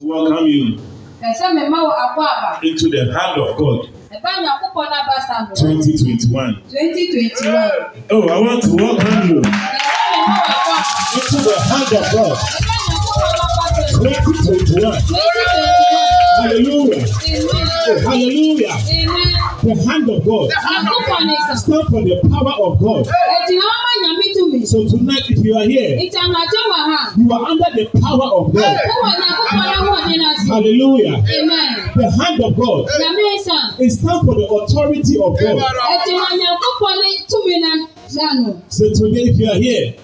welcome you into the hand of God. 2021. 2021. Oh, I want to welcome you into the hand of God. 2021. 2021. Hallelujah. Oh, hallelujah. Amen. The hand of God. Stand for the power of God. So tonight, if you are here, you are under the power of God. Hallelujah. Amen. The hand of God It stand for the authority of God. So today, if you are here,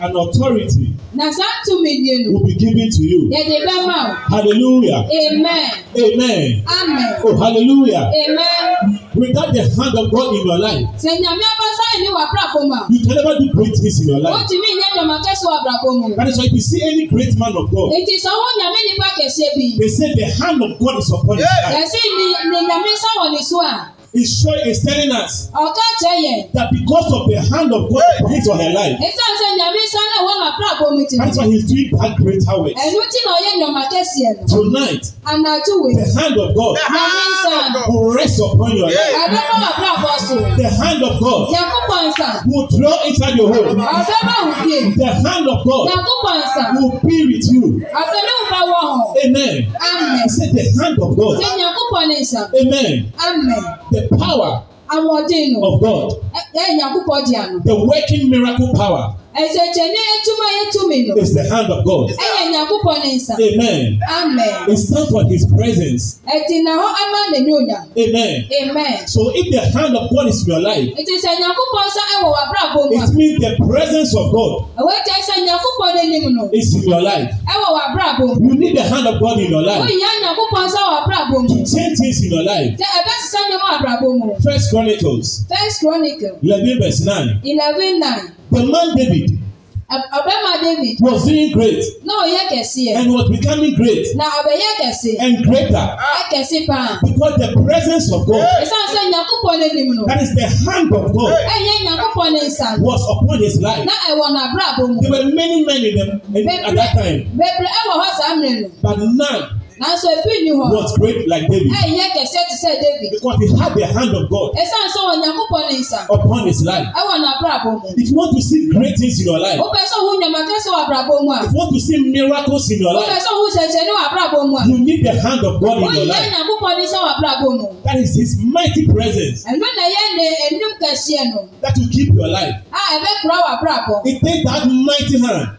an authority will be given to you. Hallelujah. Amen. Amen. Amen. Oh, hallelujah. Amen without the hand of God in your life. Sè nyàmí abáṣá ìní wà bràfo mà. You can never do great things in your life. Wọ́n ti mí ìyẹn dọ̀mà kẹ́sọ̀ wà bràfo mu. That is why if you see any great man of God. Ètì ìsanwó nyàmí nípa kẹ̀sẹ̀ bì. They say the hand of God is upon his life. Ẹ̀sìn ni nyàmí sáwọ̀ nìṣó à is showing is telling us. ọ̀gá jẹ yẹn. that because of the hand of God hey. hit on her life. ètò ẹ̀sẹ̀ nyàmí sanni wọn máa bá àgbo mi tìmọ̀. that's why he's doing that great harvest. ẹnu tí na ọyẹ nyọ̀mà kẹsì ẹ̀. tonight. ànàjú wẹ̀. the hand of God. nyàmí sàn. will rest upon your life. ẹ̀rọ bá wà bá àbọ̀ sùn. the hand of God. yàgò pọ̀ nsà. will draw inside your home. ọ̀fẹ́ bá wù bí. the hand of God. yàgò pọ̀ nsà. will be with you. ọ̀fẹ́ náà bá wọ̀ hàn. amen. amen. say the hand of God. ṣé yàgò pọ̀ ní nsà. amen. amen. The the power. àwọn ọdẹ nù. of God. ẹ ẹ púpọ̀ di àná. the working miracle power. It's the hand of God. Amen. Amen. We stand for His presence. Amen. Amen. So if the hand of God is in your life, it means the presence of God is in your life. You need the hand of God in your life to change things in your life. First Chronicles. First Chronicles. Eleven verse nine. Eleven nine. The man David. Ọbẹ̀ma David. Was being great. Na ọ̀yẹ́ kẹ̀sí ẹ̀. And was becoming great. Na ọ̀bẹ̀yẹ kẹ̀sí. And greater. Ẹ kẹ̀sí paa. Because the presence of God. Ìsàn sẹ́ Nyankopọ̀ ní ẹni mu nù. That is the hand of God. Ẹ yẹ Nyankopọ̀ ní nsà. Was upon his life. Na ẹ̀wọ̀ na abúlé àbọ̀ There were many men in them at that time. Bẹ̀rẹ̀ ẹ̀wọ̀ họ́ sàá mìíràn. But now was great like David. David. Because he had the hand of God upon his life. If you want to see great things in your life, oh, if you want to see miracles in your oh, life, you need the hand of God in oh, your life. That is his mighty presence that will keep your life. Ah, It takes that mighty hand.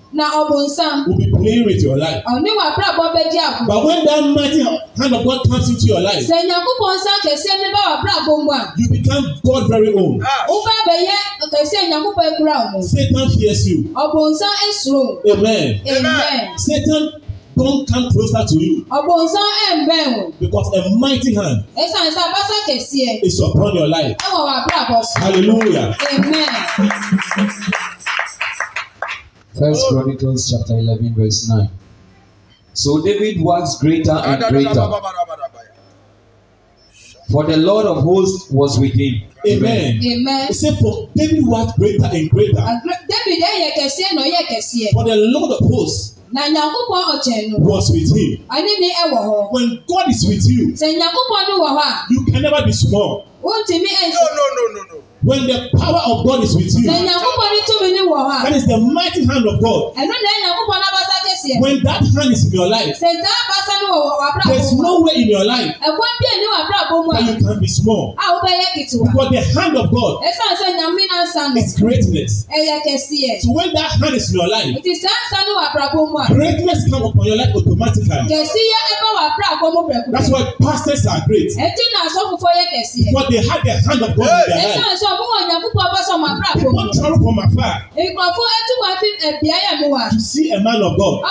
na ọbụnsam. will be playing with your life. ọ ní wà pẹ́rẹ́ bọ́ bẹ́ẹ̀ jẹ́ but when that mighty hand of God comes into your life. sẹ̀yìn àkókò nsá ní bá wà pẹ́rẹ́ you become God very own. ó bá bẹ̀ yẹ kẹsẹ́ ìyàkókò ẹ̀kúrà ọ̀hún. Satan fears you. ọbụnsam èsùrò. amen. amen. Satan don't come closer to you. ọ̀gbọ̀nsán ẹ̀ ń bẹ̀ wò. because a mighty hand. ẹ̀sán ẹ̀sán abáṣá kẹ̀sí ẹ̀. is upon your life. ẹ̀ wà bí àbọ̀sùn. hallelujah. amen. First Chronicles chapter eleven verse nine. So David was greater and greater. For the Lord of hosts was with him. Amen. Amen. He said, For David was greater and greater. David eh, eh. For the Lord of hosts. Na Nyankopɔn ọ̀kyẹ̀nu. Was with him. Ani ni ẹ wọ họ. When God is with you. Sẹ̀ Nyankopɔn ni wọ họ a. You can never be small. O tì mí ẹ̀ No no no no no. When the power of God is with you. That is the mighty hand of God. When that hand is in your life, there's way in your life that you can be small. Because the hand of God is greatness. So when that hand is in your life, greatness comes upon your life automatically. That's why pastors are great. Because they had the hand of God in their life. People travel from afar to see a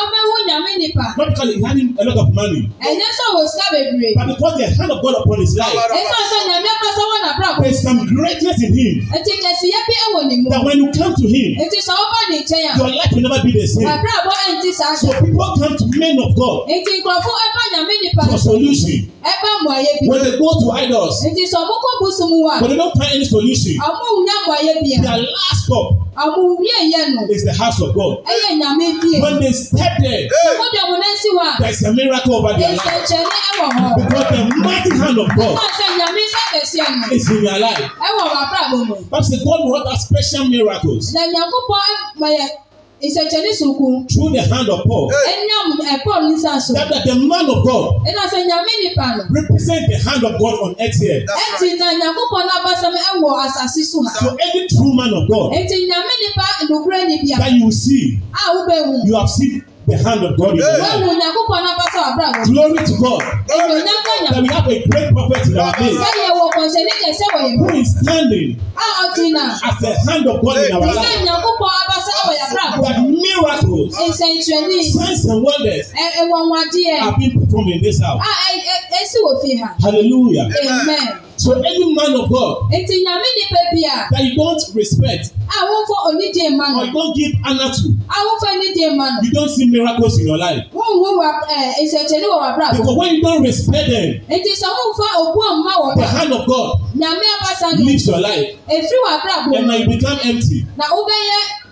ɔbɛwu nyame nipa. Medically earning a lot of money. And Ẹ̀yẹ́ sọ̀wọ́ sika bebree. But because the hand of God upon his life. Ẹ̀sọ́ ọ̀sẹ̀ nyàmé kọ́sọ́ wọ́n nà bra. There some greatness in him. That when you come to him. Ètò ìsọ̀wọ́ bá ní ìkyẹn Your life will never be the same. So people come to men of God. Ètò ìkọ̀fún ẹ̀bá nyàmé nipa. For solution. When they go to idols. Ètò ìsọ̀mọ́kọ̀ When they don't find any solution. Their last stop. Is the house of God. When they step there. Sọ̀kọ́ dẹ̀ is a miracle over there. Èsì ẹ̀jẹ̀ Because the mighty hand of God. Is in your life. Ẹ̀wọ̀ wà But say God will have special miracles. Lẹ̀yàkúpọ̀ ẹ̀yẹ through the hand of Paul. ẹnyàm Paul ní sàṣọ. that that the man of God. ẹnna sẹ nyàmé nípa nù. represent the hand of God on earth here. ẹ na nyàkúpọ̀ n'abasamu ẹ wọ asase so ha. so any true man of God. ẹ ti nyàmé nípa ìdókòrò ẹni bíà. that you see. a you have seen the hand of God is there. Glory to God. That we have a great prophet in our midst. Who is standing ah, as the hand of God in our life. That miracles. ìṣèǹtìrẹ́nì. signs and wonders. ẹ ẹ wọn wọn adìẹ. have been performed in this house. a ah, ẹ ẹ ẹ sì wò fi hàn. hallelujah. amen. So any man of God. Ètì ìyàmí ni bèbí à. That you don't respect. Àwọn fọ onídìí ìmọ̀ nù. Or you don't give honor to. Àwọn fọ onídìí ìmọ̀ nù. You don't see miracles in your life. Wọ́n wo wa ìṣẹ̀jẹ̀ ní wàhálà àbúrò. Because when you don't respect them. Ètì ìṣọ̀mú fa òkú ọ̀ma wọ̀ bá. The hand of God. Nyàmé abasa ni. Lives your life. Èfiri wà àbúrò àbúrò. And now you become empty. Na ó bẹ yẹ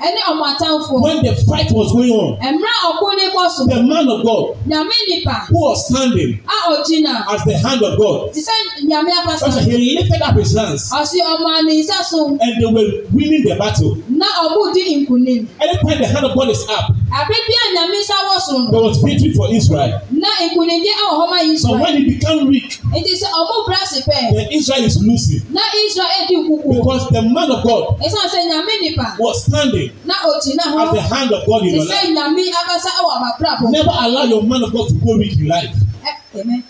ẹni ọmọ àtànfò. when the fight was going on. ẹ̀mìrán ọkùnrin kọ sùn. the man of God. nyàmé nípa. who was standing. a ò jìnnà. as the hand of God. ti sẹ́ nyàmé apasa. but he lifted up his hands. ọ̀sìn ọmọ àmì ìsẹ́sùn. and they were winning the battle. na ọ̀bù dín ìkùnì. anytime the hand of God is up. àbí bí sáwọ́ sùn. there was victory for Israel. na ìkùnì dín àwọn ọmọ yìí sùn. but when he became weak. ètò ìsẹ ọmọ brasi pẹ. then Israel is losing. na Israel ẹ̀ dín kúkú. because the man of God. ìsọ̀nsẹ̀ nyàmé nípa. was standing at the hand of God in your life. Never allow your man of God to go read your life. Eh, amen.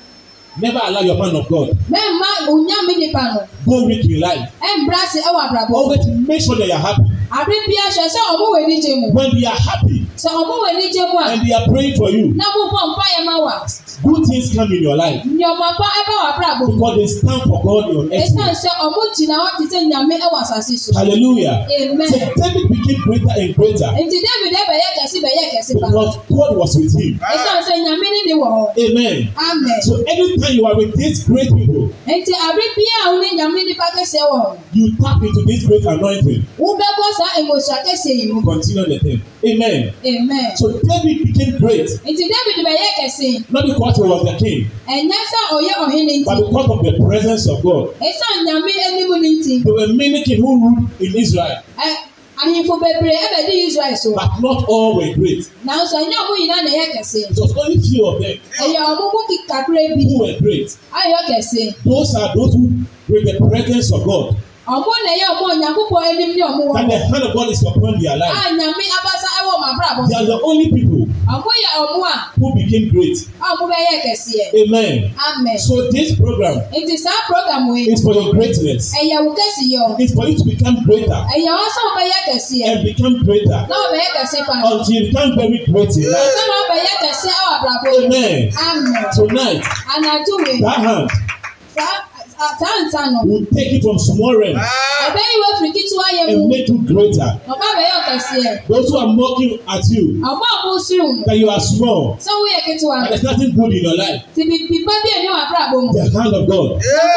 Never allow your man of God. Mẹ́ẹ̀má ònyàmí nípa nù. Go read your life. Ẹ n bra ṣe ẹ wà àbúrò. Always make sure that you are happy. Àbí bí a ṣe ṣe ọ̀bùn ní jẹun. When you are happy. Sọ ọmọ wo ni jẹ́ bọ́. And they are praying for you. Náà mo bọ̀ nfa yẹn máa wà. Good things come in your life. Nyọ̀mọ̀ bá ẹ bá wà bíra bò. Because they stand for God your ex. Ẹ̀sán ṣe ọmọ jìnnà wá ti sẹ́ nyàmé ẹ̀ wà sàṣì sùn. Hallelujah. Amen. So David became greater and greater. Nti David ẹ bẹ̀yẹ kẹ̀sí bẹ̀yẹ kẹ̀sí pa. Because God was with him. Ẹ̀sán ṣe nyàmé ní ni wọ̀. Amen. Amen. So anytime you are with these great people. Nti àbí bí àwọn ní nyàmé nípa kẹsẹ̀ wọ̀. You tap into this great anointing. Wọ́n bẹ́ bọ́ sá èmòsàn kẹsẹ̀ yìí. Continue the thing. Amen. Amen. Amen. So David became great. Nti David bẹ̀yẹ kẹsì. Not because he was the king. Ẹ̀nyẹ́ sá òye ọ̀hínì ntì. But because of the presence of God. Èsà nyàmí ẹnimu ní ntì. There were many kings who ruled in Israel. Ẹ Ahemfo bebree ẹ bẹ di Israel so. But not all were great. Nanso ẹ̀yẹ́ ọmọ yìí náà nìyẹn kẹsì. It was only few of them. Ẹ̀yẹ ọmọ mú kíkà kúrẹ́ bi. Who were great. Ayọ̀ kẹsì. Those are those who were the presence of God ọmụ na ya ọmụ onyankụkọ enim ni ọmụ wọn. that the hand of God is upon their life. a nyame abasa ɛwɔ ɔmụ abrabọ. they are the only people. ọmụ yɛ ọmụ a. who became great. ọmụ bɛ yɛ kɛseɛ. amen. amen. so this program. it is saa program yi. is for your greatness. ɛyɛ wò kɛse yɛ o. is for you to become greater. ɛyɛ wọn sọ ɔbɛ yɛ kɛseɛ. and become greater. na ɔbɛ yɛ kɛse pa. until you become very great in life. sọ na ɔbɛ yɛ kɛse ɛwɔ abrabọ. amen. amen. tonight. anadu mi. that hand. saa àtàntànù. will take you from small realm. ọbẹ̀ ìwé fìrìkì tí wáyé mu. and make you greater. ọba àbẹ̀yẹ ọ̀kẹ́sì ẹ̀. those who are mocking at you. àwọn àbò sírun. that you are small. sanwó yẹ kí tiwa. there is nothing good in your life. ti bí bí bá wà fúra bò the hand of God.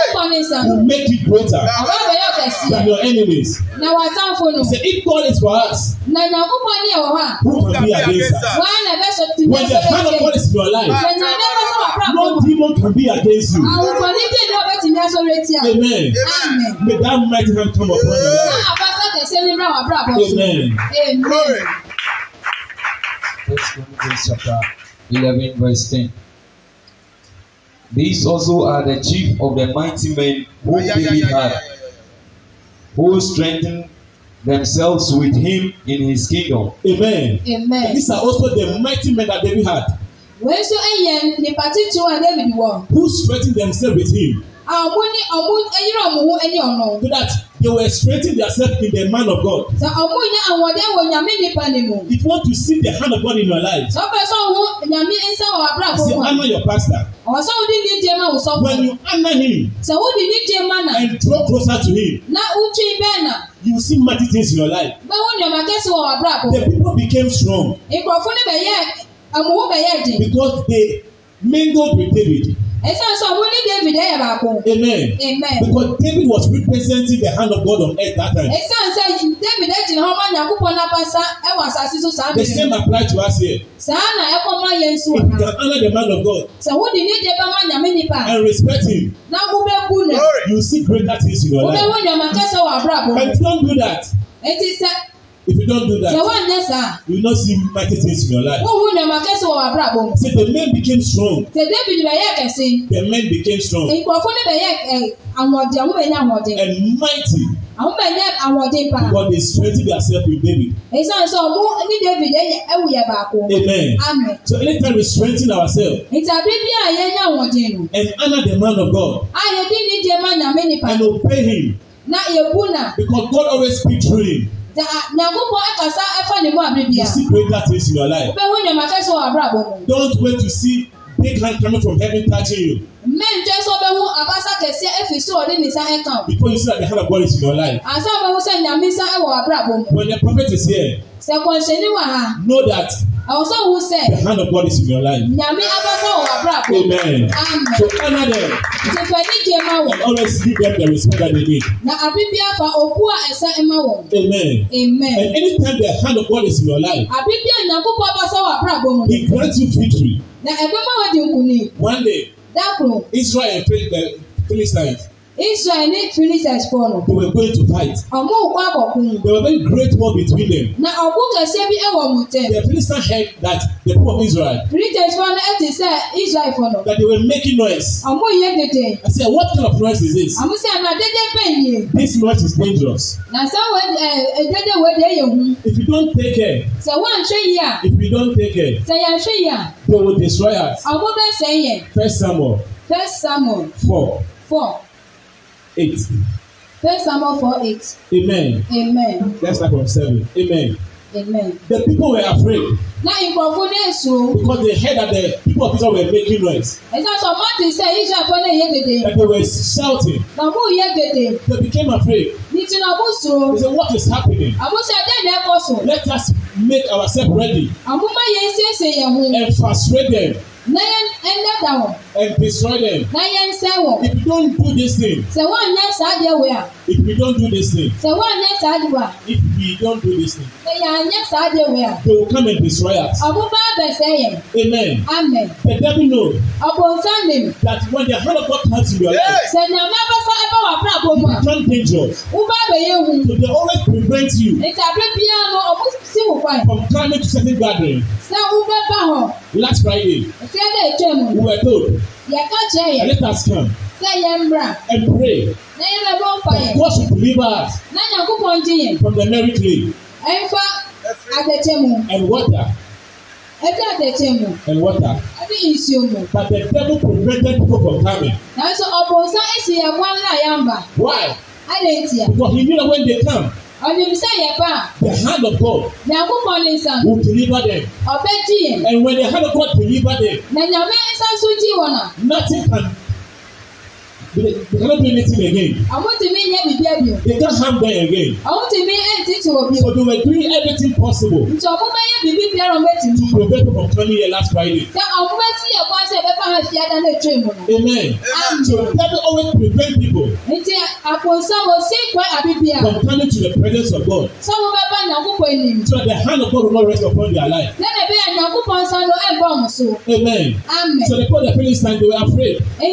ọkọ̀ ní sàn. will make you greater. ọba àbẹ̀yẹ ọ̀kẹ́sì ẹ̀. than your enemies. na wà tán fóònù. he said if God is for us. na na kúkọ ní ẹ̀wọ̀ hàn. who can be against us. wàá nà bẹ́ sọ ti no demon can be against you. bí ẹni resurrected. Amen. Amen. May that mighty hand come upon you. Àbáfẹ́ kẹ̀sẹ́ ní Ibrahim Abra Apostle. Amen. Amen. First Corinthians chapter 11 verse 10. These also are the chief of the mighty men who yeah, David yeah, yeah, had, who strengthened themselves with him in his kingdom. Amen. Amen. And these are also the mighty men that David had. Wẹ́n sọ ẹ̀yẹ nípa títún David wọ̀. Who strengthened themselves with him. Ah, ọ̀mú ní ẹyẹrẹ ọ̀mùwú ẹni ọ̀nà. So that they were strengthening themselves in the man of God. Sọ ọ̀mú yẹ àwọ̀dẹ́ wọ nyàmé nípa ni mu. If you want to see the hand of God in your life. Sọ fẹ́ sọ wo nyàmé nsẹ́ wọ abúlé àkókò. Say honour your pastor. Ọ̀sán wo di ní jẹ́ máa wò sọ fún. When you honour him. Sọ wo di ní jẹ́ máa nà. And draw closer to him. Na uchi bẹ́ẹ̀ nà. You will see mighty things in your life. Báwo ni ọmọ akẹ́sí abúlé àkókò? The people became strong. Ìkọ̀fún ni bẹ̀yẹ àmúwò bẹ̀yẹ dì. Because they mingled with David. Amen. Amen. Because David was representing the hand of God on earth that time. David ẹ̀jìn náà ọmọ Nyakúpọ̀ n'abasa ẹ̀wọ̀ asase so sáà bẹ̀rẹ̀. The same apply to us here. Sáà na ẹ̀kọ́ máa yẹ nsú ọ̀nà. you can honor the man of God. Sẹ̀wọ́n di ní ìdẹ́bẹ̀ máa nyàmé nípa. And respect him. N'akú bẹ́ kú nẹ̀. You see greater things in your life. Wọ́n bẹ́ wọ́n nyàmá kẹ́sẹ̀ wà abúlé àbọ̀. I don't do that. Ètí sẹ́. If you don't do that, ṣe wá ní ẹ̀sà. You will not see mighty things in your life. Wọ́n wú ní ọmọ akẹ́sọ̀ wọ àbúrò àbọ̀. Say the men became strong. Tètè bì ní bẹ̀yẹ̀ kẹ̀sí. The men became strong. Ìgbọ̀fọ́ ní bẹ̀yẹ̀ àwọn ọ̀dẹ̀ àwọn bẹ̀yẹ̀ àwọn ọ̀dẹ̀. And mighty. Àwọn bẹ̀yẹ̀ àwọn ọ̀dẹ̀ pa. God dey strengthen yourself with David. Èyí sọ̀rọ̀ sọ ní David ẹ̀wù yẹ baako. Amen. Amen. So anytime we strengthen ourselves. Ìtàbí bí àyẹ̀ ní àwọn ọ̀dẹ̀ nù. And honor the man of God. Àyè bí ní jẹ́ máa And obey him. Na èbú Because God always speak through him. You see greater things in your life. Don't wait to see big hand coming from heaven touching you. Mẹ́ntẹ́ sọ bẹ́ẹ̀ hu abasa kẹsí efi sí ọdún nìsa ẹ̀kan. Because you see that the hand of God is in your life. Àṣà bẹ́ẹ̀ hu sẹ́ ǹyàmísà ẹ̀wọ̀ abúlé àbọ̀. When the prophet is here. Sẹ̀kọ̀ǹṣẹ̀ ni wà ha. Know that Àwòsàn wo sẹ̀. The hand of God is in your life. Nyàmé abọ́sọ̀ wọ̀ àbúràbọ̀. Amen. Amen. So honor them. Tètè ní kí ẹ máa wọ̀. And always give them the respect that they need. Na àbíbí àfà òkú à ẹ̀sán ẹ máa wọ̀. Amen. Amen. And anytime the hand of God is in your life. Àbíbí ànyàkókò abọ́sọ̀ wọ̀ àbúràbọ̀ mu. He grants you victory. Na ẹ̀gbọ́n máa wọ̀ di nkùnì. One day. Dákùn. Israel prayed the times. Israel need Philistines fọnù. They were going to fight. Ọmọ òkú àbọ̀kùn. There was very great war between them. Na ọ̀kú kẹsẹ́ bí ẹ wọ̀ mú The Philistines heard that the people of Israel. Philistines fọnù ẹ ti sẹ́ Israel fọnù. That they were making noise. Ọmọ yẹ dèdè. I said what kind of noise is this? Àmú sẹ́ na dédé bẹ́ẹ̀ yẹ. This noise is dangerous. Na sáwọ ẹ dédé wo de yẹ hu. If you don't take care. Sẹ wọ́n ṣe yìí If you don't take care. Sẹ yà ṣe yìí They will destroy us. Ọmọ bẹ́ẹ̀ sẹ́yìn. First Samuel. First Samuel. four. four eight. First Samuel four eight. Amen. Amen. Let's start from seven. Amen. Amen. The people were afraid. Na ìkọ̀fún ní èso. Because they heard that the people of Israel were making noise. Ẹ̀sán sọ Mọ́tì sẹ́ Israel fún ẹ̀yẹ́ dèdè. And they were shouting. Nàmú ìyẹ́ dèdè. They became afraid. Ní Tinubu sùn. They said what is happening? Àbúṣe Adéèlé ẹ̀kọ́ sùn. Let us make ourselves ready. Àmúmáyé ṣèṣe yẹ̀wò. And frustrate them. Lẹ́yìn ẹ̀ńdẹ́dà wọ̀ and destroy them. na yɛnsɛn wɔn. if you don't do this thing. sɛ wɔn nyɛ saa deɛ wɔ a. if we don't do this thing. sɛ wɔn nyɛ saa deɛ wɔ a. if we don't do this thing. sɛ yɛn nyɛ saa deɛ wɔ a. they will come and destroy us. ɔbɛbɛ abɛsɛ yɛn. amen. amen. the devil know. ɔbɔnsɛn nim. that when the hand of God comes to your life. sɛ nyama bɛsa ɛbɛ wɔ abúlé àbò mu a. you become dangerous. wúbá bẹ̀yẹ̀ wù. so they always prevent you. ìtàbí bíyà lọ ọ̀bùn sí wù kwan. from climbing to setting gathering. sẹ́ wúbẹ́ bá hàn. last friday. ìfẹ́ lè jẹ́ mu. we were told yɛka kyerɛ yɛn. let us come. sɛ yɛn mbra. and pray. na yɛn bɛ bɔ mpa yɛn. God should deliver us. na nyankopɔn gye yɛn. from the merry clay. ɛnfa atɛkyɛ mu. and water. ɛdi atɛkyɛ mu. and water. ɛdi nsuo mu. but the devil prevented people from coming. nanso ɔbɔnsa esi yɛn kwan na yɛn ba. why. adé ntia. because he knew that when they come. Ọ̀nìmísẹ́ yẹ bá. The hand of God. Nyàkúmọ̀ ní nsà. Will deliver them. Ọ̀bẹ jí yẹn. And when the hand of God deliver them. Na nyàmé jí wọn a. Nothing can they cannot do anything again. Àwọn tèmi yẹ bìbí ẹbí. They can't harm them again. Àwọn tèmi ẹ̀ ti tì wọ́n bí. So they were doing everything possible. Ǹjẹ́ ọ̀gbọ́n bá bíbí bí ẹran bẹ́ẹ̀ tì mí. To prevent from coming here last Friday. Ṣé ọ̀gbọ́n bá ti yẹ kó Oh Amen. Amen. So the devil always prevent people from coming to the presence of God. So the hand of God will not rest upon their life. Amen. Amen. So they call the Philistines, they were afraid. The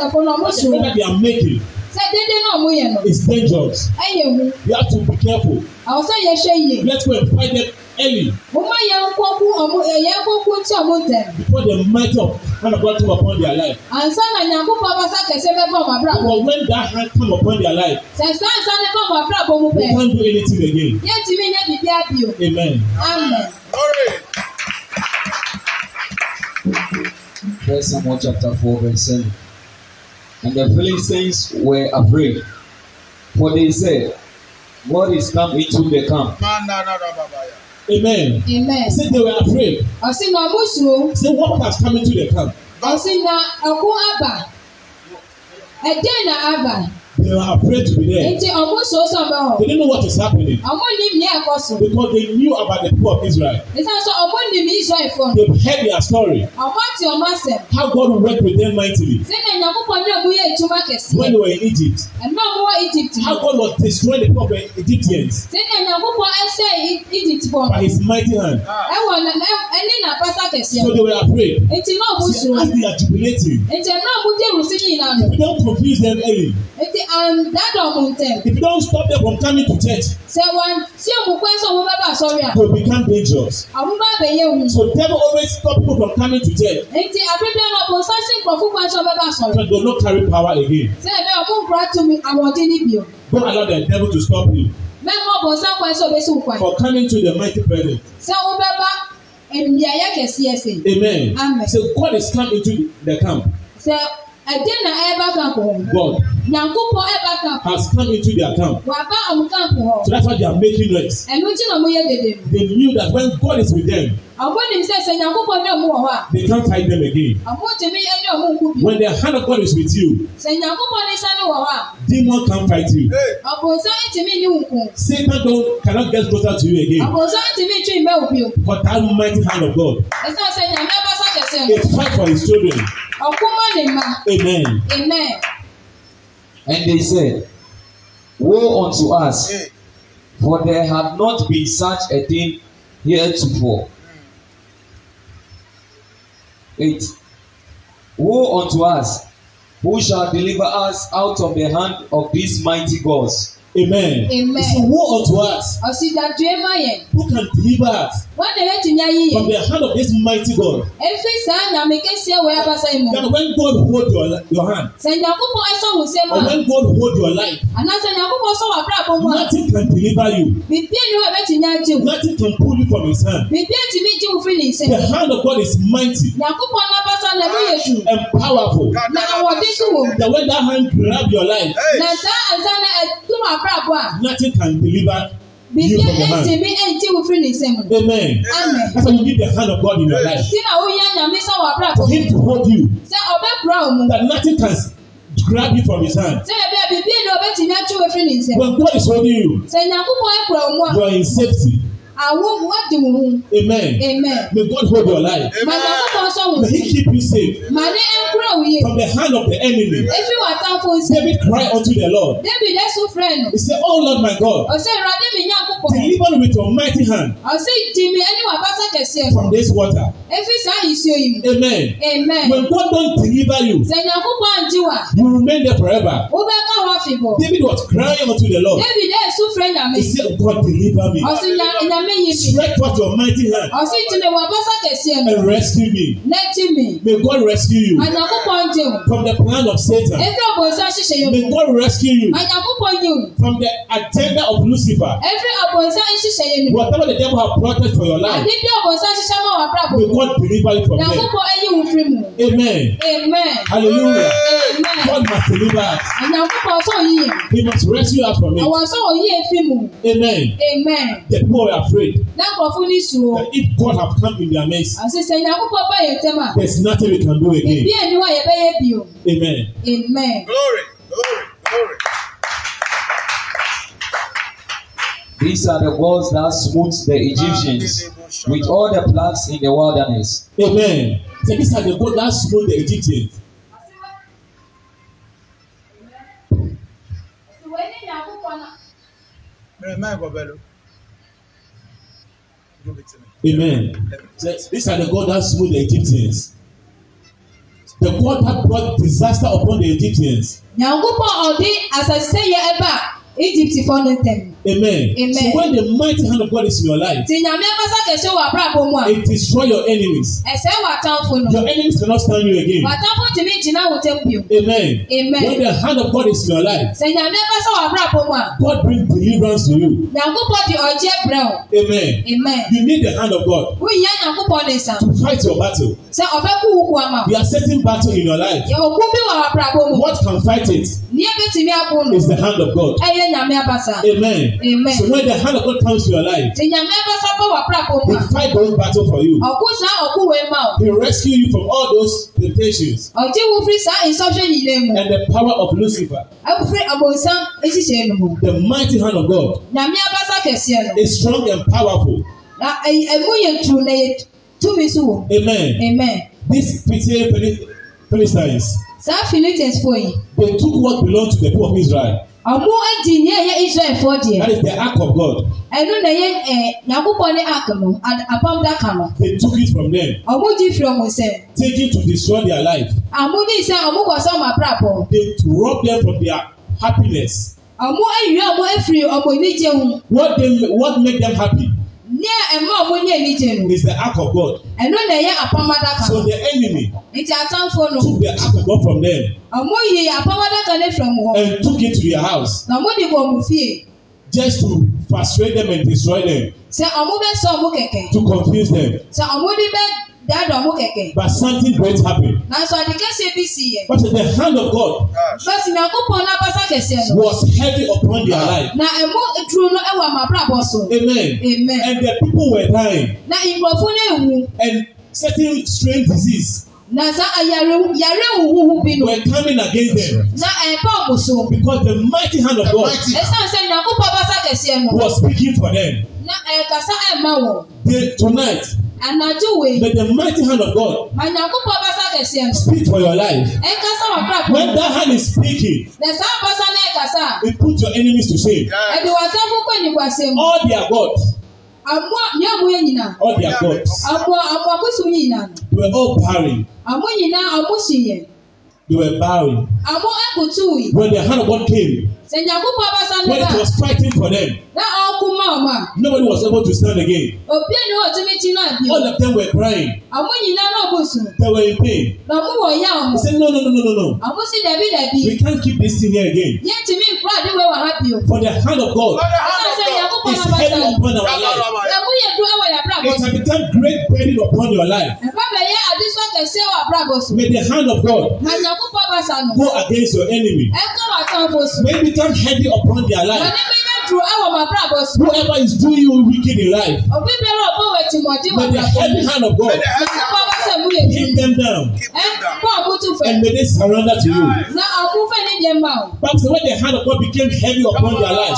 that they are making. sẹ dédé náà mú yẹn nọ. it's dangerous. ẹ yẹ wu. you have to be careful. àwọn sọ yẹ ṣe yẹ. let's go and fight them early. Mumma yẹn kókó ọmọ ẹ̀yẹ kókó tí ọmọ tẹ̀. Before they met up when God came upon their life. Ànsá na Nyankókò Abasa kẹ̀sẹ̀ bẹ́ẹ̀ bọ̀ ọmọ abúlé. But when that hand come upon their life. Sẹ̀sẹ̀ ànsá ni bọ̀ ọmọ abúlé àbọ̀ mu bẹ̀. We can't do anything again. Yé ti mi yé bìbí àbíò. Amen. Amen. First Samuel chapter four verse seven. And the Philistines were afraid, for they said, God is come into the camp. Amen. Amen. Say they were afraid. Ọ̀sìn náà mú sùn. Say what has come into the camp. Ọ̀sìn náà ẹ̀kú àbà. Ẹ̀dẹ́ náà Abba they were afraid to be there. Nti ọmọ sọ̀sọ̀ bá wọn. They didn't know what is happening. Ọmọ ní ní ẹ̀kọ́ sùn. Because they knew about the people of Israel. Nítorí sọ ọmọ ní mi Israel fún. They heard their story. Ọmọ ti ọmọ sẹ̀. How God worked with them mightily. Sẹ́ni ẹ̀yàn púpọ̀ ní ọ̀gbìn yẹn ìtumọ̀ kẹ̀sí. When they were in Egypt. Ẹ̀mọ́ mú wọ Egypt. How God was destroying the people of Egyptians. Sẹ́ni ẹ̀yàn púpọ̀ ẹsẹ̀ Egypt bọ̀. By his mighty hand. Ẹ wọ ẹni nà pátá kẹ̀sí. So they were afraid. Ètì náà mú As they are jubilating. Ètì náà mú jẹ́rù sí yìnyín náà. Don't confuse them early. Ètì um, that of them. If you don't stop them from coming to church. Ṣé wọn tí òmùkọ́ ẹ̀sọ́ wọn bá bà sọ́rí à? They will become dangerous. Àwọn bá bẹ̀ yẹ òun. So devil always stop people from coming to church. Ètì àpẹẹrẹ náà kò sọ́sìn pọ̀ fún pàṣẹ ọbẹ̀ bá sọ̀rọ̀. They will not carry power again. Ṣé ẹ̀bẹ̀ ọ̀kú nkura tún mi àwọn ọdín níbi o? Don't allow the devil to stop you. Mẹ́mọ̀ bọ̀ sáko ẹ̀sọ́ bẹ́ẹ̀ sì wùkwá. For coming to the mighty presence. Ṣé o bẹ bá ènìyàn yẹ kẹ̀sí ẹsẹ̀? Amen. Amen. So God is coming to the camp. Ṣé ɛdin na ɛba camp hɔ. God. Nyankopɔn ɛba camp. has come into their camp. Wàbá àwọn camp hɔ. So that's why they are making noise. Ẹnu tí na mo yẹ dede. They knew that when God is with them. Àwọn ènìyàn sẹ́ sẹ́ Nyankopɔn ní ọmọ wọ̀ hɔ They can't fight them again. Àwọn tèmi ẹni ọmọ nkú bi. When their hand of God is with you. Sẹ́ Nyankopɔn ní sani wọ̀ hɔ Demon can't fight you. Ọ̀bùnsán tèmi ní nkú. Satan don't cannot get closer to you again. Ọ̀bùnsán tèmi tún ìmẹ̀ òbí o. For that mighty hand of God. Ẹ̀sán sẹ́ Nyàmẹ́ bá sàjẹsẹ̀. He fight for his children. Amen. Amen. And they said, Woe unto us, for there had not been such a thing here heretofore. Eight. Woe unto us, who shall deliver us out of the hand of these mighty gods? Amen. Amen. So woe unto us. Ọ̀sìdàdù ẹ má yẹn. Who can deliver us? Wọ́n lè tún yá yíyẹ. From the hand of this mighty God. Efi sáà nà kẹ́sì ẹ̀ wẹ̀ abasa yìí mọ̀. when God hold your, your hand. Sẹ̀dá púpọ̀ ẹ̀sọ́ wù sí ẹ̀ mọ̀. Or when God hold your life. Àná sẹ̀dá púpọ̀ sọ wà fún àkókò. Nothing can deliver you. Bìbí ẹni wà bẹ́ẹ̀ tún yá jù. Nothing can pull you from his hand. Bìbí ẹ̀ tún mi jù fún ní ìsẹ̀. The hand of God is mighty. Yàkúpọ̀ Nabasa lẹ́mú Yéṣu. And powerful. Na àwọ̀dé sùn wò. The way that hand grab your life. Na sá àtàlẹ́ ẹ̀ mu abrabọ nothing can deliver. Bìbí ẹ̀sìn mi ẹ̀ ń Amen. Amen. That's why you need the hand of God in your life. For him to hold you. That nothing can grab you from his hand. Sẹ When God is holding you. You are in safety. Amen. Amen. May God hold your life. Màdà May he keep you safe. From the hand of the enemy. Efi David cried unto the Lord. David ẹ̀sùn fẹ́nu. He said, Oh Lord my God. Ọ̀sẹ̀ ìrọ̀lẹ́ mi yàn Deliver me with your mighty hand. Ọ̀sìn ìdìmí ẹni wà bá sàkẹ́sì ẹ̀. From this water. Efi sáà yìí sí oyin. Amen. Amen. When God don deliver you. Sẹ̀yìn àkókò àǹtí You remain there forever. Ó bẹ́ ká wá fìbọ̀. David was crying unto the Lord. David ẹ̀ sún fẹ́ Nyàmé. He said God deliver me. Ọ̀sìn Nyàmé yìí mi. Stretch forth your mighty hand. Ọ̀sìn ìdìmí wà bá sàkẹ́sì ẹ̀. And rescue me. Lẹ́tí mi. May God rescue you. Àyàn àkókò àǹtí wa. From the plan of Satan. Efi ọ̀bọ̀ ìṣ May God rescue you. Àyàn àkókò àǹtí wa. From the agenda of Lucifer. Every bọ̀nsá ń ṣiṣẹ́ yẹn nìyẹn. whatever the devil have plotted for your life. àti bí ṣiṣẹ́ mọ́ wà fúra bò. may God deliver you from there. yàtọ̀ bọ̀ ẹyin wù fún mi. amen. amen. hallelujah. amen. God must deliver us. àyànfọ́ kan sọ yìí. he must rescue us from it. àwọn sọ òyìn èéfín mu. amen. amen. the people were afraid. lákọ̀ọ́ fún ní sùn that if God have come in their midst. àṣìṣe ìyàkúkọ bá yẹn tẹ́ mà. there is nothing we can do again. ìbí ẹ̀ ni yẹ bẹ́ẹ̀ yẹ bì o. amen. amen. glory glory glory. These are the gods that smote the Egyptians with all the plagues in the wilderness. Amen. So these are the gods that smote the Egyptians. Amen. So these are the gods that smote the Egyptians. The God that brought disaster upon the Egyptians. Nyankopɔ ɔde asase yɛ ɛba. Egypt followed them. Amen. Amen. So when the mighty hand of God is in your life. Ti nyàmé kọ́sá kẹ̀sẹ̀ wà abúlé àbomú à. It destroy your enemies. Ẹ̀sẹ̀ wà tán fún un. Your enemies cannot stand you again. Wà tán fún tìmí jìnnà wò tẹ́ bìó. Amen. Amen. When the hand of God is in your life. Sẹ̀ nyàmé kọ́sá wà abúlé àbomú à. God bring deliverance to you. Nyàkúpọ̀ di ọ̀jẹ̀ brẹ̀ o. Amen. Amen. You need the hand of God. Wúnyẹ nyàkúpọ̀ ní sàn. To fight your battle. Sẹ ọ̀fẹ́ kú wukú àmà. You are setting battle in your life. Yẹ òkú bí wà abúlé àbomú. What can fight it? Ní ebi tìmí àkúnnù. Is the hand of God. Ẹ̀yẹ ɛyɛ nyame abasa. amen. amen. so when the hand of God comes to your life. ti nyame abasa bɔ wà kúrò àpò kan. he fight those battles for you. ɔkú sáà ɔkú wẹ̀ ma he rescue you from all those temptations. ɔjí wo firi sáà ìsọfún yìí lé mu. and the power of lucifer. ɛfiri abonsan ehyihyɛ enu mu. the mighty hand of God. nyame abasa kɛseɛ no. is strong and powerful. na ɛmu yɛ tu na yɛ tumi so wɔ. amen. amen. this pitié philistines. saa philistines fo yi. they took what belong to the people of Israel ɔmo edi ne yɛ israelfoɔ deɛ. that is the ark of God. ɛnu na yɛ ɛ yakubɔ ne ark no apam daka no. they took it from them. ɔmo di firi ɔmo sɛ. taking to destroy their life. ɔmo di sɛ ɔmo kɔ sɔn ma prapɔ. they rob them from their happiness. ɔmo ewie ɔmo efiri ɔmo anigye ho. what dey what make them happy ní ẹ̀mọ́ ọmọ ní ẹ̀nìjẹ nù. is the act of God. ẹnu na ẹyẹ apamadaka. so the enemy. nti atamfo no. took the act of God from them. ọmọ yìí apamadaka ní fìlà mu and took it to their house. na mo de bɔ ɔmo fie. just to persuade them and destroy them. sɛ ɔmo bɛ sɔ ɔmo kɛkɛ. to confuse them. sɛ ɔmo de bɛ dẹ́dọ̀ mú kẹ̀kẹ́. But something great happened. Na sọ̀dìkẹ́ ṣe bí si yẹ. But the hand of God. Bẹ́sìmì àkópọ̀ náà pásá kẹsẹ̀ lọ. Was heavy upon their life. Na ẹ̀mú duro náà ẹ̀wà máa bá àbọ̀ sọ. Amen. Amen. And the people were dying. Na ìgbọ̀fún náà wù. And certain strange disease. Na sa ayare yare huhuhu bi no. Were coming against them. Na ẹ̀bá eh, ọ̀bùsùn. Because the mighty hand of God. Ẹ̀sán sẹ́ni àkópọ̀ pásá kẹsẹ̀ lọ. Was speaking for them. Na ẹ̀kasa eh, ẹ̀ eh, máa wọ̀. They tonight. Anadjuwe. May the mighty hand of God. Manyankopɔ basa kɛseɛ no. Speak for your life. Ɛnkasa wɔ kura kun. When that hand is speaking. Na saa basa na ɛkasa. It put your enemies to shame. Ɛdi wɔn sɛ kókó nyigba All their gods. Àmú ní àmú yẹn nyina. All their gods. Àmú àmú àkóso nyina. They were all barren. Àmú nyina àmú si yẹn they were bowing. Àwọn akutu. When the hand of God came. Sẹ̀nyàkúpọ̀ abasa nígbà. When it was fighting for them. Na ọkú mọ̀ Nobody was able to stand again. Òbí ẹni wọ́n tún mi ti náà bí. All of them were crying. Àwọn yìnyín náà bò sùn. They were in pain. Bàbá wọ̀ ya ọmọ. He said no no no no no. Àwọn sì dẹ̀bi dẹ̀bi. We can't keep this thing here again. Yé ti mi nkúrò àdéhùn ẹ̀wà ha o. For the hand of God. For the hand of God. Is heavy upon our life. Sẹ̀kú yẹ dúró wọ̀ It has become great burden upon your life. Ẹ̀fọ́ yẹ àdísọ́ kẹ̀sí ẹ̀wà àbúràbọ̀ May the hand of God. Àjọkú pọ̀ bá sànù. Go against your enemy. Ẹ kọ́ wà tán bó sùn. May become heavy upon their life. Whoever is doing you wicked in life. May the heavy hand of God. Ẹ̀fọ́ Keep them down. And may they surrender to you. Na ọ̀kú fẹ́ ní ìdí ẹ̀ máa. the hand of God became heavy upon their life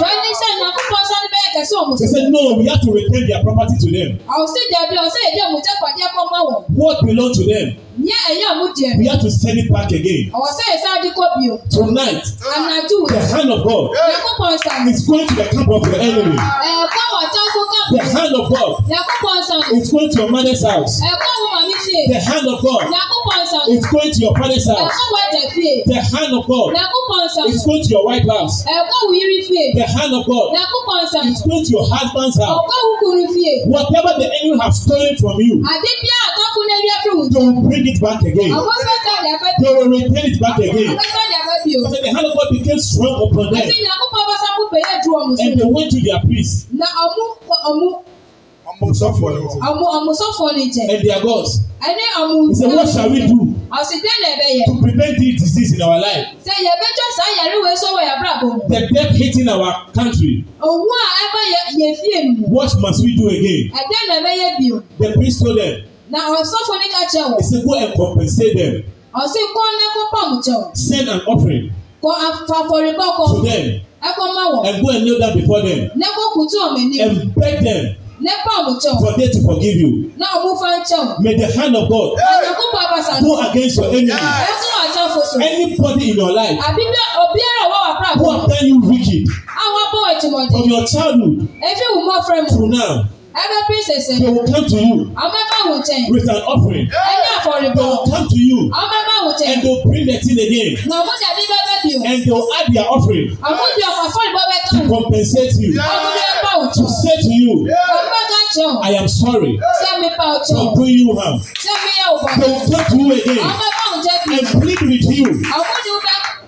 kẹsí òmùsùn. they say no we have to retain their property to them. àwọn sí ìdẹ̀bi ọ̀sẹ̀ ìdí òmùsẹ̀ pàdé ẹ̀kọ́ mọ́ wọn. what belong to them. Nye ẹ̀yà mú jẹ. We have to send it back again. Ọ̀sẹ̀ yẹn sáà di kọ́ bí o. Tonight. Ànájú. The hand of God. Yàkùbọ̀ nsà. Is going to the camp of the enemy. Ẹ̀kọ́ wà tán kó The hand of God. Yàkùbọ̀ nsà. Is going to your mother's house. Ẹ̀kọ́ wọ màmí ṣe. The hand of God. Yàkùbọ̀ nsà. Is going to your father's house. Ẹ̀kọ́ wà jẹ fìyè. The hand of God. Yàkùbọ̀ nsà. Is going to your wife house. Ẹ̀kọ́ wù yírí fìyè. The hand of God. Yàkùbọ̀ nsà. Is going to your husband's house. Ọ̀kọ́ wù kùrù fìyè. Whatever the enemy have stolen from you. Àdébíyà bring bring it back again. They will return it back again. So the hand of God became strong upon them. And they went to their priest. Ọmọsọfọ ni jẹ. And their gods. Ẹni ọmọ. He said what shall we do? Ọ̀sìndé lè bẹ yẹ. To prevent this disease in our life. Ṣé yẹ bẹ sọ́wọ́ yàrá àbọ̀? The debt hitting our country. Òwú à ẹ bá yẹ fi èlù. What must we do again? Ẹ̀dẹ́ lè bẹ yẹ bí o. The priest told them na ɔsɔfo ne ka kyerɛ wɔn. he said go and compensate them. ɔsi kó ne kó pam kyɛw. send an offering. kó afɔribɔ kɔ. to them. ɛkɔ ma wɔn. and go and kneel down before them. ne kó kutu wɔn anim. and beg them. ne pam kyɛw. for them to forgive you. na ɔmu fa kyɛw. may the hand of God. ɛnako pa abasa. go against your enemy. ɛsɛ wà sɔfo anybody in your life. àbí bí obiara wà wà pra. who have done you wicked. àwọn abọ́ ẹ̀tùmọ̀dé. from your childhood. efi wù mọ́ fẹ́ mu. to now. Every princess. They will come to you. With an offering. They will come to you. And they will bring the thing again. And they will add their offering. To compensate you. To say to you. I am sorry. To bring you harm. They will come to you again. And plead with you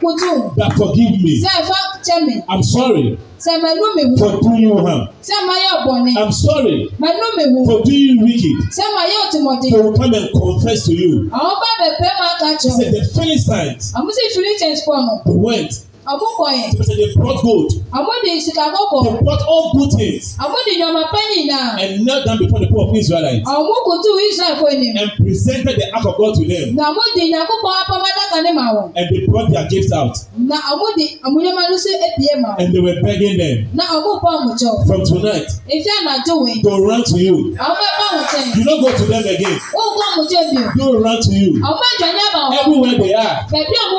wojú. That forgive me. Sẹ́ ẹ̀fọ́ jẹ́ mi. I'm sorry. Sẹ́ mẹ́nu mi wù. For doing you harm. Sẹ́ máa yẹ ọ̀bọ̀nì. I'm sorry. Mẹ́nu mi wù. For doing you wicked. Sẹ́ máa yẹ òtìmọ̀dì. They will come and confess to you. Àwọn bá bẹ̀rẹ̀ máa kájọ. He said the Philistines. Àmúsí Philistines pọ̀ nù. They went ọ̀múkọ yẹn. It they brought gold. Àmúdi ìṣìkàgọ́ They brought all good things. Àmúdi ìyọ̀mọ̀ pẹ́yìn náà. And knelt down before the poor of Israelites. Ọ̀múkùtù Israel kò ní. And presented the ark of God to them. Na àmúdi ìyàkúpọ̀ apámádàkà ní màwọ̀. And they brought their gifts out. Na àmúdi àmúyẹ́mánú sí èpìyẹ màwọ̀. And they were begging them. Na ọ̀múkọ̀ àmùjọ. From tonight. Ìfẹ́ ànàjọ̀wé. They will run to you. Àwọn bẹ́ẹ̀ bá wùtẹ́. You no go to them again. Ó ń àmùjọ bì. They run to you. Àwọn bẹ́ẹ̀ jọ ní àbàwọ̀. Everywhere they are. Bẹ̀bí àmú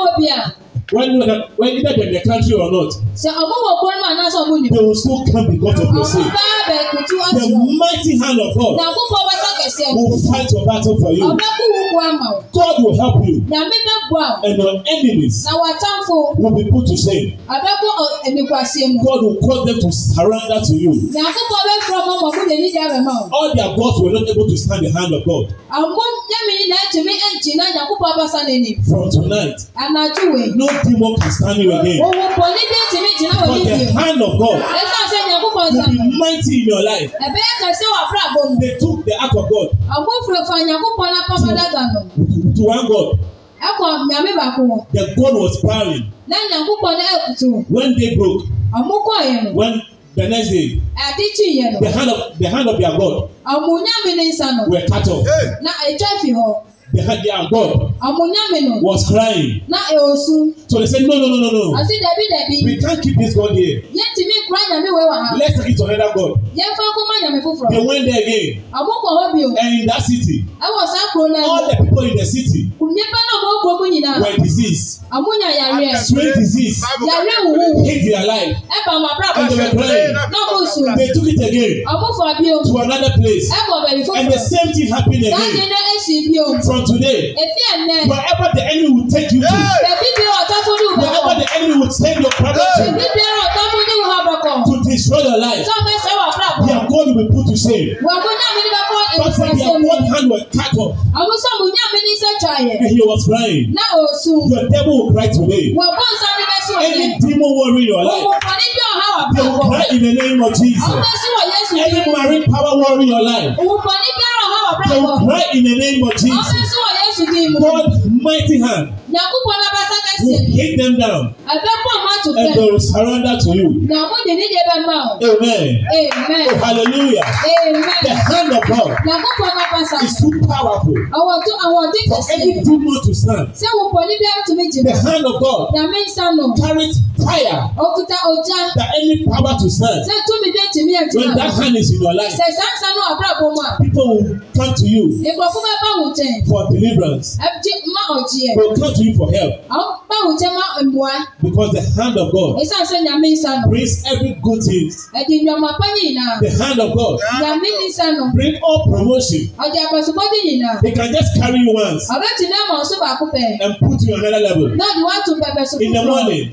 Whether, whether they're in the country or not. Ṣé ọmọ wò kúrò náà náà sọ fún mi? They will still come because of your sin. Ọmọ bá bẹ̀ kú tí wọ́n sọ. The mighty hand of God. Nà kó fọwọ́ sọ̀kẹ̀ sí ẹ̀. Will fight your battle for you. Ọ̀bẹ kú wù wá mà God will help you. Nà mí náà bọ̀ And your enemies. Na wà tán fún. Will be put to shame. Ọ̀bẹ kú ẹ̀mí kú àṣẹ mu. God will cause them to surrender to you. Nà kó fọ bẹ́ẹ̀ fún ọmọ mọ̀ fún lè ní ìdára mọ́. All their gods were not able to stand the hand of God. Àwọn yẹ́mi ní náà tèmi ẹ̀ jìnnà Yàkúbọ̀ Abasa nìyí. From tonight. Àná àjúwe. No any demon can stand you again. Òwò kò dé tì mí jìnnà òní bì. But the hand of God. Ẹ̀ka ọ̀sẹ̀ ni ẹ̀kú kan sàn. Will be mighty in your life. Ẹ̀bẹ̀ yẹn kà wà fúra bòmù. They took the act of God. Ọ̀gbọ́n òfurufú àyànkú kan náà pọ́n gànà. To one God. Ẹ̀kọ́ nyàmé bàkú. The God was praying. Lẹ́yìn ẹ̀kú kan náà ẹ̀kútù. When they broke. Ọ̀múkọ̀ yẹn. When the next day. Àdìtì yẹn nù. The hand of the hand of their God. Ọ̀mùnyàmí ni Were cut off. Na ẹ̀jẹ̀ fi hàn. The hand of their God was crying. So they said, No, no, no, no, no. We can't keep this God here. Let's take it to another God. They went there again. And in that city, all the people in the city were diseased. Sweet disease. Hate their life. E And they were crying. They took it again to another place. E And the same thing happened again. E from today, Wherever the enemy will take you to. Wherever the enemy will send your brother to. To destroy your life. Their God will put you safe. But their one hand will cut off. And he was crying. Oh, your devil will cry today. Any demon worry your life. They will cry in the name of Jesus. Any marine power worry your life. They will cry in the name of Jesus. God's mighty hand will take them down and they will surrender to you. Amen. Amen. Oh, hallelujah. Amen. The hand of God is too powerful for any two not to stand. The hand of God carries fire. Òkúta ọjà. That any power to stand. Ṣé túnbí dé tìmí ẹ̀ tìmí? When that hand is in your life. Ṣé sáńsán náà àbúrò àbò mọ́ People will come to you. Ìgbọ̀fún bá bá wùn For deliverance. Ẹ jẹ́ má ọ̀jì ẹ̀. will come to you for help. Àwọn bá wùn má ìmùwá. Because the hand of God. Ìsànsó nyàmí nsánú. Brings every good things. Ẹ̀dì ìyọ̀mọ̀ pẹ́ yìí The hand of God. Nyàmí nsánú. Bring all promotion. Ọ̀jà àbọ̀sùpọ̀dé yìí They can just carry you once. Ọ̀rẹ́ ti náà mọ̀ ọ́ sọ́bà kúpẹ̀. And put you on another level. Náà ni wọ́n tún pẹpẹ sọ. In the morning.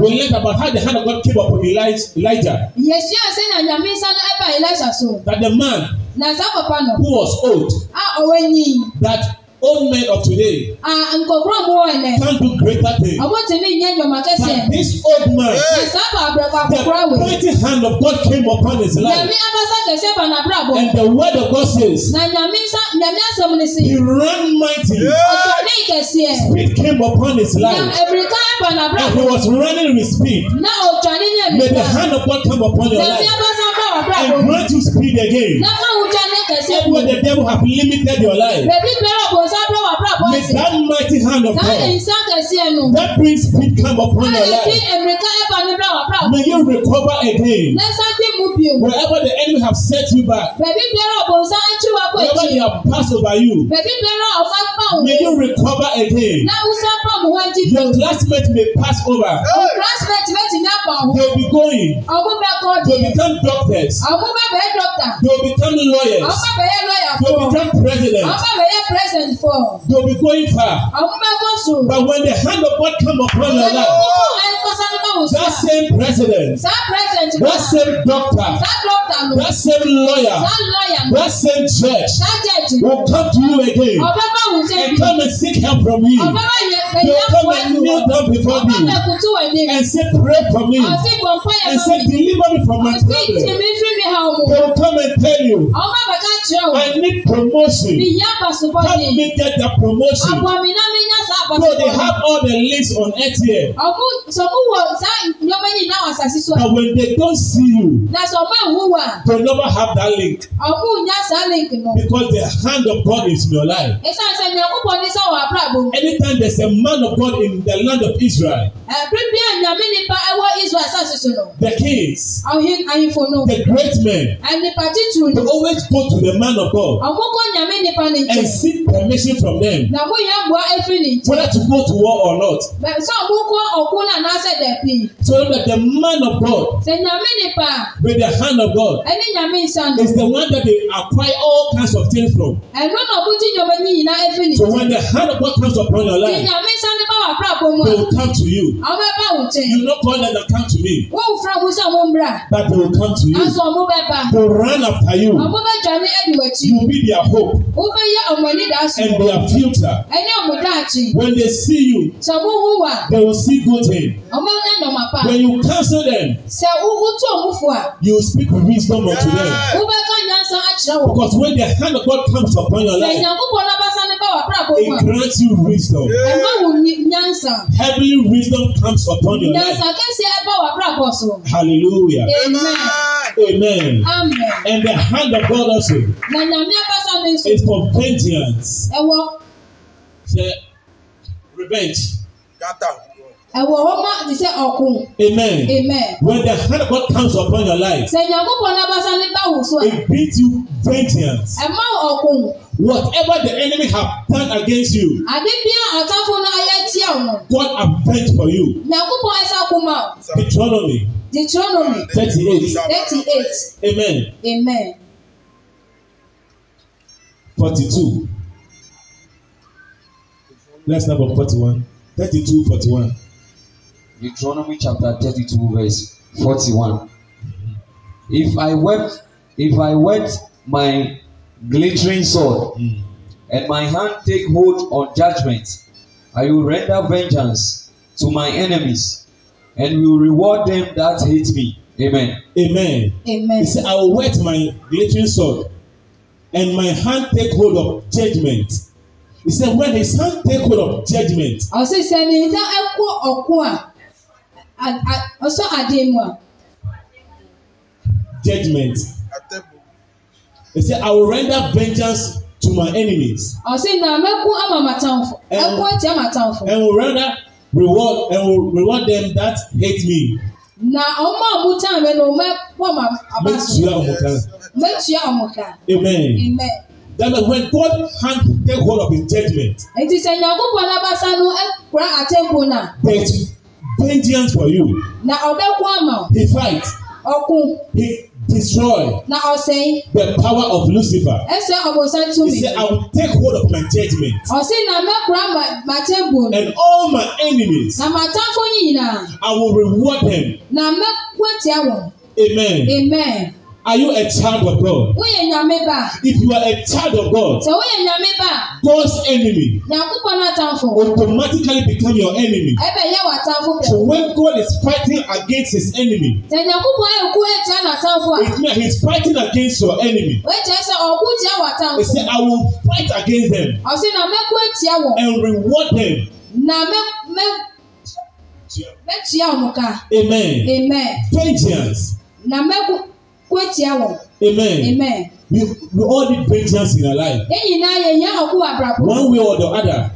We learned about how the hand of God came upon Elijah. Yes, sɛ na nyame nsa no ɛba Elijah so. That the man. Na saa papa no. Who was old. A ah, ɔwɔ nyi. That old men of today. nkɔkɔrɔ mu wɔ ɛnɛ. can do greater things. àwọn tèmi yẹn nyɔma kɛsɛ. but this old man. ɛsɛ bá abiraba akɔkɔrɔ wɛ. the mighty hand of God came upon his life. nyami abasa kɛse bana abirabɔ. and the word of God says. na nyami nsa nyami asɛm he ran mighty. ɔtɔni kɛseɛ. speed came upon his life. na ebirika bana abirabɔ. and he was running with speed. na ɔtɔni ni ebirika. may the hand of God come upon your life. nyami abasa and grant you speed again. Where the devil have limited your life. May that mighty hand of God that brings speed come upon your life. May you recover again. Wherever the enemy have set you back, wherever they have passed over you, may you recover again. Your classmates may pass over. They'll be going. They'll become doctors. They'll become lawyers. They'll become presidents. You'll be going far. But when the hand of God come upon your life, that same president. sá president that same doctor. sá doctor lò. that same lawyer. sá lawyer lò. that same church. sá church lò. will come to you again. ọ̀fẹ́ wù sẹ́bi. and come and seek help from you. ọ̀fẹ́ bá yẹ pé yẹ fún ẹ. they come and kneel down before you. ọ̀fẹ́ kò tún wẹ̀ ní. and say pray for me. ọ̀sìn kò fọ́ yẹ fún mi. and say deliver me from my problem. ọ̀sìn tì mí fi mi hàn o. they will come and tell you. ọ̀fẹ́ bàbá jẹ́ o. I need promotion. ìyá bàṣubọ́ ni. help me get that promotion. àbọ̀ mi náà mi ná Bro, they have all the links on earth here. Ọ̀hún sọ̀kún wọ̀ sá ìyọ́mọ yìí náà ṣàṣì sọ. And when they don't see you. Na sọ ma ń wúwa. They never have that link. Ọ̀hún ń yá link mọ̀. Because the hand of God is in your life. Èsì àṣẹ ìyàkúpọ̀ ní sọ̀rọ̀ àbúrò àbò. Anytime there's a man of God in the land of Israel. Ẹ̀bí bí ẹ̀yàmí nípa ẹwọ́ Israel ṣàṣìṣe lọ. The kings. Àwọn àyìnfò náà. The great men. Ẹ̀nìpa títù ni. They always go to the man of God. Àkókò ẹ̀yàmí nípa nìjẹ́. And seek permission from them. Nàbó yẹn bọ̀ ẹ̀fín nìjẹ́. Whether to go to war or not. Bẹ̀rẹ̀ sọ àkókò ọ̀kú náà náà ṣẹ̀ dẹ̀ pin. So that the man of God. Ṣèyàmí nípa. With the hand of God. Ẹni yàmí ìṣàlù. Is the one that they acquire all kinds of things from. Ẹ̀rọ náà kú tí ìjọba yìnyín náà ẹ̀fín nìjẹ́. So when the hand of God comes upon your life. Ṣèyàmí ìṣàlù They will come to you. You no call them to come to me. But they will come to you. They will run after you. You will be their hope. And their future. When they see you, they will see good in things. When you counsel them, you speak wisdom unto them. Because when the hand of God comes upon your life, it grants you wisdom. Yeah nyansa. Heavenly wisdom comes upon your life. Nyansa kẹ́sì ẹ wà kúrò àkọ́sọ. Hallelujah. Amen. Amen. Amen. And the hand of God also. Na nyàmú ẹ mi sùn. It's for vengeance. Ẹ wọ. revenge. Gata ẹwọ hɔ ma ti sɛ ɔkun. amen amen. when the hand of God comes upon your life. sẹ̀nyàkókò nabasa ní báwo sọ. it beats you vengeance. ẹ má ọkun. whatever the enemy have done against you. àbí bí àtàkùn náà ayé tí àwọn. God avenge for you. nyàkókò ẹsẹ̀ kò mọ̀. Deuteronomy. Deuteronomy. thirty-eight. thirty-eight. amen. amen. forty-two. let's number forty-one. thirty-two forty-one. Deuteronomy chapter thirty-two verse forty-one. If I wept, if I wet my glittering sword, mm. and my hand take hold on judgment, I will render vengeance to my enemies, and will reward them that hate me. Amen. Amen. Amen. He said, I will wet my glittering sword, and my hand take hold of judgment. He said, when his hand take hold of judgment. Ọ̀sísẹ́ ni ìta ẹ̀kọ́ ọ̀kọ́ à ọsọ ade mu a. judgement he say i will render vengeance to my enemies. ọ̀sìn náà mẹ́kún ama màtàǹfọ̀ ẹ̀kún ẹ̀tì àmàtàǹfọ̀. and will render reward and will reward them that hate me. na ọmọ àmúta rẹ na ọmọ ẹ̀kọ́ ma abá. mẹ́tìyà ọmọkà. mẹ́tìyà ọmọkà. amen. amen. That means when God hand take hold of his judgment. Ètùsẹ̀ nyàkúbọ̀ nábàṣá ló ẹ̀kúrẹ́ àtẹ̀kùn náà. But vengeance for you. Na ọbẹ̀ kú àmà. He fight. Ọkùn. He destroy. Na ọ̀sẹ̀. The power of Lucifer. Ẹsẹ̀ ọ̀bùnsán tún mi. He said I will take hold of my judgement. Ọ̀sẹ̀ na mẹ́kura ma tẹ́bù. And all my enemies. Na màá tán fún yìnyín náà. I will reward them. Na mẹ́kura tí a wọ̀. Amen. Amen. Are you a child of God? Wúyẹ̀ nyàmẹ́bà. If you are a child of God. Sọ wúyẹ̀ nyàmẹ́bà. God's enemy. Nyàkúpọ̀ náà tán fún. Automatically become your enemy. Ẹbẹ̀ yẹ wà tán fún So when God is fighting against his enemy. Sẹ̀ nyàkúpọ̀ ẹ̀ kú ẹ̀ tẹ́ nà tán fún wa. It means he is fighting against your enemy. Wọ́n jẹ́ sọ ọ̀kú jẹ́ wà tán fún. He said I will fight against them. Ọ̀sìn náà mẹ́kú ẹ̀ tiẹ̀ wọ̀. And reward them. Na mẹ́ mẹ́ mẹ́tua ọ̀mùká. Amen. Amen. Vengeance. Na mẹ́kú. Amen. Amen. We, we all need vengeance in our life. Yẹ́nyìn náà yẹ yẹn ọ̀kú àbúrò. One way or the other.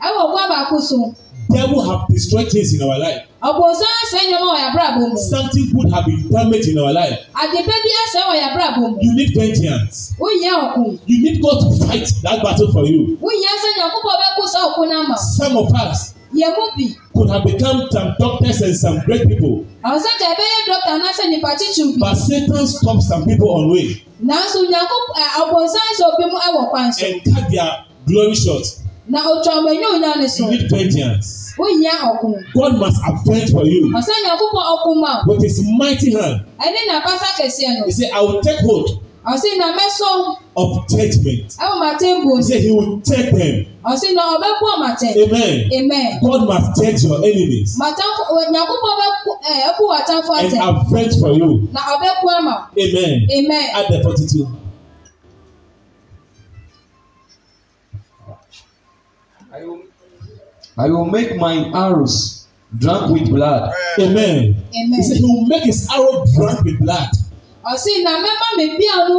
Ẹ wọ àbàkú sùn. Devil have destroyed things in our life. Ọ̀pọ̀sán ẹsẹ̀ ẹ̀yọ́ mọ̀ ọ̀yà àbúrò mu. Something good have been damaged in our life. Àdìpẹ́ bí ẹsẹ̀ ọ̀yà àbúrò mu. You need vengeance. Ó yẹ ọ̀kú. You need God to fight that battle for you. Ó yẹ ẹsẹ̀ ẹ̀yọ́ kúkọ̀ bẹ́ẹ̀ kú sọ náà mọ̀. Some of us. Yemubi. Could have become some doctors and some great people. Àwọn sọ́jà ẹ̀bẹ́yẹ dọ́kítà náà ṣe nípa chichu bi. But Satan stops some people on way. Nanso nyako abonsan sọ bi mu ẹwọ kwan so. And cut their glory short. Na otu ọmọ ẹni ònyà ni so. You need vengeance. Ó yẹ ọkùn. God must avenge for you. Ọ̀sán nyako pọ̀ ọkùn mọ́. With his mighty hand. Ẹni nà bá sá kẹsí ẹ̀ nù. He say I will take hold ọ̀sìn na mẹ́sọ̀. of judgment. ẹ̀wọ̀n máa tẹ́ bò. he said he will take them. ọ̀sìn na ọbẹ̀ bọ̀ máa tẹ̀. amen. amen. God must judge your enemies. màtàkù ọ̀nyàkùnbọ̀ bẹ ẹ ẹkú wàtàkù àtẹ. and avenge for you. na ọbẹ̀ kú àmà. amen. amen. add the forty-two. I will, I will make my arrows drunk with blood. Amen. Amen. He said he will make his arrow drunk with blood ọsì na mẹ́mà mi bí ọ̀nù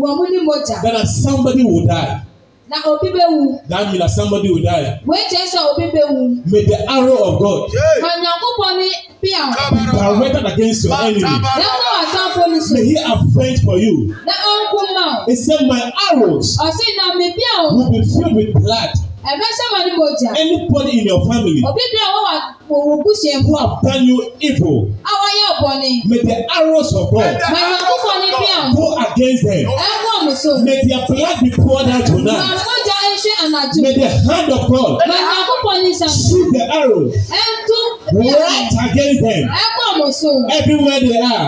wọ̀ mu ní mọ́jà. somebody will die. Na obi bẹ wu. That means that somebody will die. Wee jẹ sọ obi bẹ wu. May the arrow of God. Ọ̀nyankopọ̀ ni bí àwọn. Be directed against your enemy. Lẹ́kọ̀ọ́ àtàkùn ní sùn. May he avenge for you. Na ọ̀nkú náà. He said my arrows. Ọ̀sìn na mi bí àwọn. Will be filled with blood. Anybody in your family who have done you evil, may the arrows of God May go against them. May their blood be poured out tonight. May the hand of God shoot the arrow right against them everywhere they are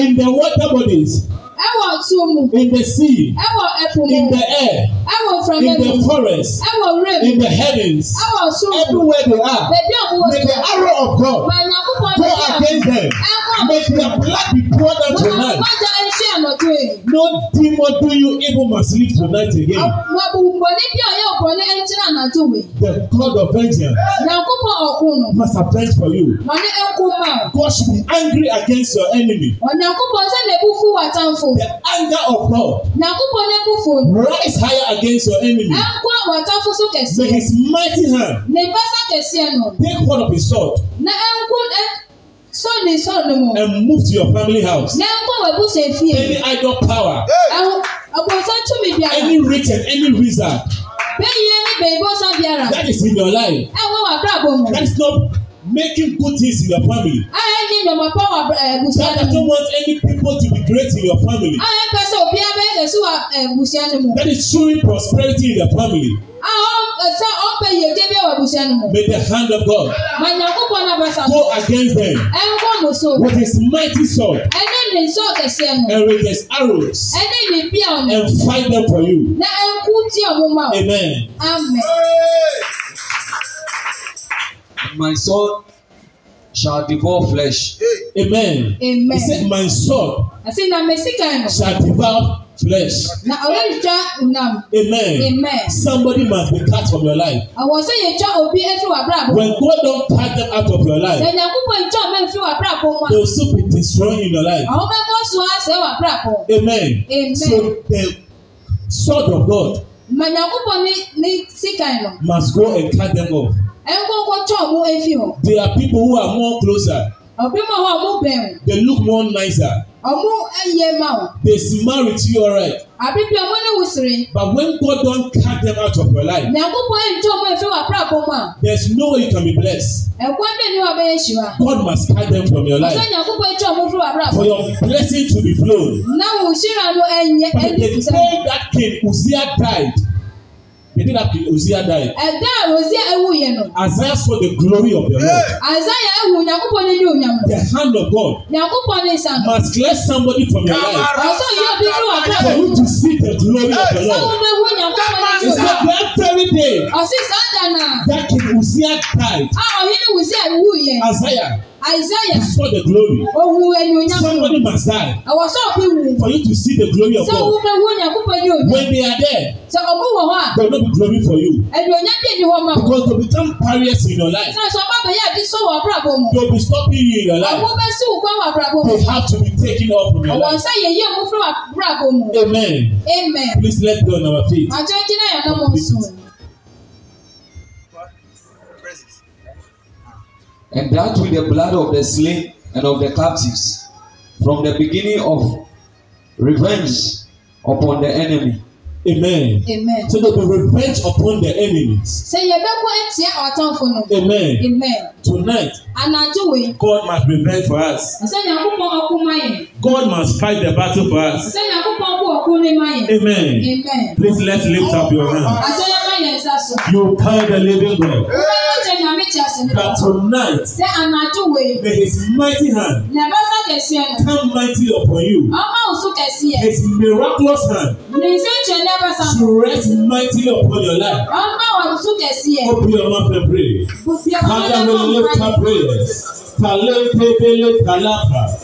in the water bodies ẹwọ ọtún mu. in the sea. ẹwọ ẹkùn mu. in the air. ẹwọ fẹmẹ mu. in the forest. ẹwọ rẹ mu. in the heavens. ẹwọ ọtún mu. everywhere they are. bẹbí ọmọ wọn. may the arrow of God. mà nà kúkọ ní go against them. ẹkọ. may their blood be poured out tonight. wọ́n jẹ ẹṣẹ́ ànọ́tún no demon do you even must sleep tonight again. wọ́n bu bọ̀dé bí ọ̀yẹ́ ọ̀pọ̀lẹ́ ẹ̀ńtí náà nàá tó the God of vengeance. nà kúkọ ọ̀kun. must avenge for you. wọ́n ní ẹkún mọ́. God should be angry against your enemy. ọ̀nà kúkọ sẹ́ni ebú fún wàtánf akufo. The anger of God. Nyankopɔn akufo. Rise higher against your enemy. Ɛnkɔ àwọn atamfo so kɛseɛ. With his mighty hand. Ne basa kɛseɛ no. Take hold of his sword. Na ɛnko ɛ sọ́ọ̀nì sọ́ọ̀nì mu. and move to your family house. ní ẹ̀kọ́ wẹ̀ bú ṣe fi. any idol power. àwọn tún mi bíara. any rich and any wizard. bẹ́ẹ̀ yẹn ní bẹ̀rẹ̀ bọ́sán bíara. that is in your life. ẹ wọ́n wà kúrò àbọ̀ mọ́. that is not making good things in your family. Ayẹni ìjọba pọ̀ wà ẹ̀gúsí ẹni. I don't want any people to be great in your family. Ayẹni pẹ̀sẹ̀ òbí abẹ́ ẹ̀sùn wà ẹ̀gúsí eh, ẹni mu. That is showing prosperity in your family. Àwọn ẹ̀sẹ̀ ọ̀pẹ̀ yìí ẹ̀jẹ̀ bí ẹ̀wà ẹ̀gúsí ẹni mu. May the hand of God. Mà nyà kúkọ náà bá sàkó. Go against them. Ẹ ń kọ́ mọ̀ so. With his mighty sword. Ẹni ní nsọ́ kẹsẹ̀ mu. And with his arrows. Ẹni ní bí àwọn. And fight them for you. Na ẹnkú tí àwọn máa. Amen. Amen. Hey! my son shall devour flesh. Amen. Amen. He said, My sword. I said, na Mexican. Shall devour flesh. Na ọlọ́jà nam. Amen. Amen. Somebody must be cut from your life. Àwọn ṣe yẹ jọ òbí ẹtú wà bra bò. When God don cut them out of your life. Ṣèyàn púpọ̀ ìjọ mẹ́rin fi wà bò wọn. They will still be destroying your life. Àwọn mẹ́kọ́ sùn á ṣe wà bra bò. Amen. Amen. So the sword of God. Mànyàkúbọ̀ ní ní síkà ìlọ. Must go and cut them off. There are people who are more closer. They look more nicer. They smile with you alright. But when God don cut them out of your life. There's no way you can be blessed. God must cut them from your life. For your blessing to be flown. But the day that came, Uzziah died. Ìdí náà kì Òsíà dáì. Ẹ̀dá Òsíà ewu yẹn nù. Isaiah saw the glory of the Lord. Isaiah ewu Nyakubo ni ni ònyàmù. The hand of God. Nyakubo ni sàn. Must bless somebody from your life. Ọ̀sán yóò bí irú àgbà. For you to see the glory of the Lord. Sọ́wọ́n ewu Nyakubo ni ni ònyàmù. It's not that very day. Ọ̀sìn sọ́dà náà. That king Òsíà died. Àwọn ah, yìí ni Òsíà ewu yẹn. Isaiah. Isaiah. He saw the glory. Ohun enyonyamu. Somebody must die. Àwọn sọ̀rọ̀ bí wù. For you to see the glory of God. Sọ wù pé wù yàn kúpẹ̀ ní òjò. When they are there. Sọ ọ̀bù wọ̀ hàn. There will not be glory for you. Enyonyamu yẹn ni wọ́n mọ̀. Because they become barriers in your life. Sọ sọ bàbá yà bí sọ àbúràbọ̀ mu. They will be stopping you in your life. Àwọn bẹ sí òkú àwọn àbúràbọ̀ mu. They have to be taken off from your life. Àwọn sáyẹ̀ yẹ̀ mú fún àbúràbọ̀ mu. Amen. Amen. Please let go on our feet. Àjọ jìnnà yàrá mọ̀ sùn. and that with the blood of the slain and of the captives from the beginning of revenge upon the enemy Amen. Amen. So that we revenge upon the enemies. Ṣé yẹ bẹ́ kó ẹ̀tì àtọ́fò nù? Amen. Amen. Tonight. Ànájú wẹ̀. God must revenge for us. Ṣé yẹ kó pọ̀ ọkú God must fight the battle for us. Ṣé yẹ kó pọ̀ ọkú ọkú ní Amen. Amen. Please let lift up your hand. Àjọyọ̀ máyẹ̀ ń sàṣọ. You carry the living God. That tonight. Ṣé May his mighty hand. Come mighty upon you. Ọmọ His miraculous hand. To rest mightily upon your life. Open your mouth and pray. Father, we lift our prayers. Kalete, kalapa.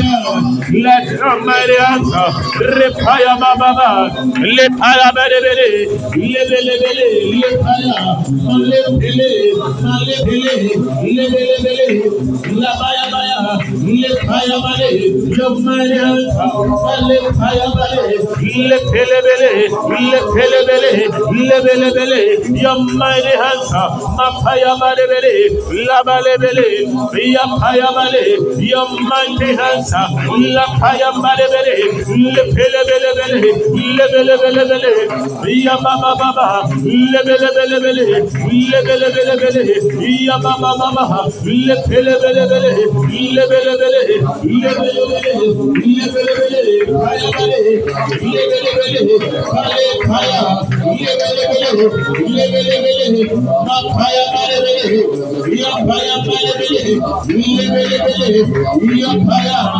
Let somebody else repaya baba, lepaya bedebele, lebelebele, lepaya, lebele, lebele, lebelebele, labaya baya, lepaya bale, somebody else, lepaya bale, lepelebele, lepelebele, lebelebele, your mighty hands, mapaya bedebele, labalebele, yapaya bale, your mighty hands. Uh, sa la paya mare bere le pele bele bele le bele bele bele ya ba ba ba ba le bele bele bele le bele bele bele ya ba ba ba ba le pele bele bele le bele bele le bele bele le bele bele paya mare le bele bele pale paya le bele bele le bele bele ma paya mare bele ya paya mare bele le bele bele ya paya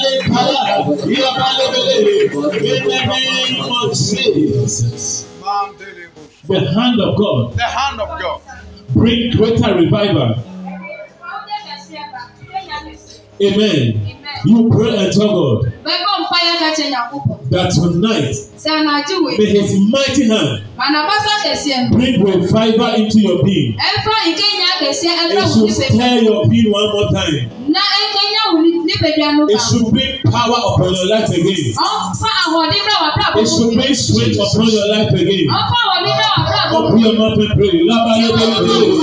the hand of God. The hand of God. Bring greater revival. Amen. Amen. You pray and tell God. That tonight may his mighty hand bring revival into your being. It should tear your being one more time. It should bring power upon your life again. It should bring strength upon your life again. Open your mouth and pray. Labalebelebele, labalebelebele,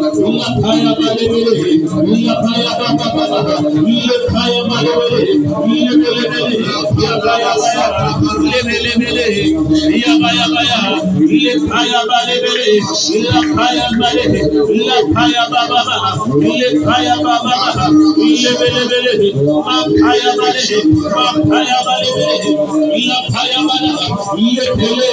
labalebelebele, labalebelebele, labalebelebele, labalebelebele, yabayabaya, lekayabalebele, lakayabalebele, lakayabababa, lekayabalebaba. ilebelebele makayabale makayabale ilapayabala ilebele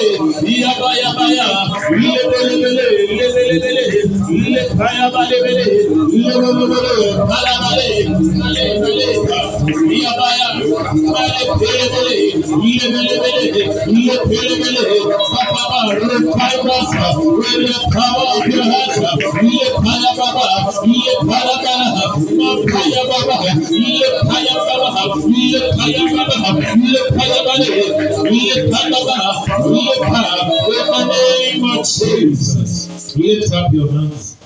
ilabayabaya ilebelebele ilebelebele ilapayabalebele ilebelebele balabale ilebele ilabaya ilebelebele ilebelebele ilebelebele baba rekayabasa rekayabasa ilapayababa ilapayabala In the name of Jesus, lift up your hands.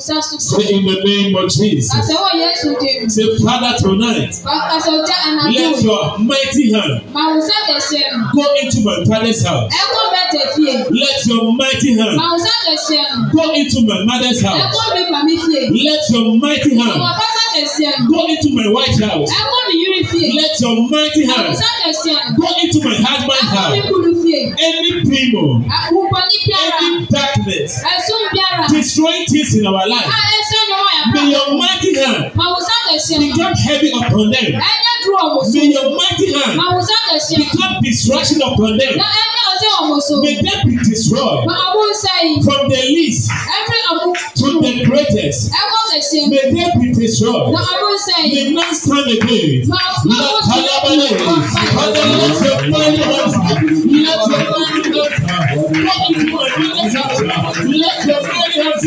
Say in the name of Jesus. Say, Father, tonight, let your mighty hand go into my father's house. Let your mighty hand go into my mother's house. Let your mighty hand go into my wife's house. Let your mighty hand go into my husband's house. Any demon, any darkness destroying things in our life. May your mighty hand become heavy upon them. May your mighty hand become destruction upon them. May them be destroyed from the least to the greatest. May them be destroyed. May none stand again. Let your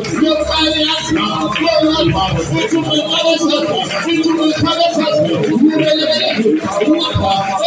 Your Father has come. Your Lord, which will be mother's husband, which will be father's husband. You will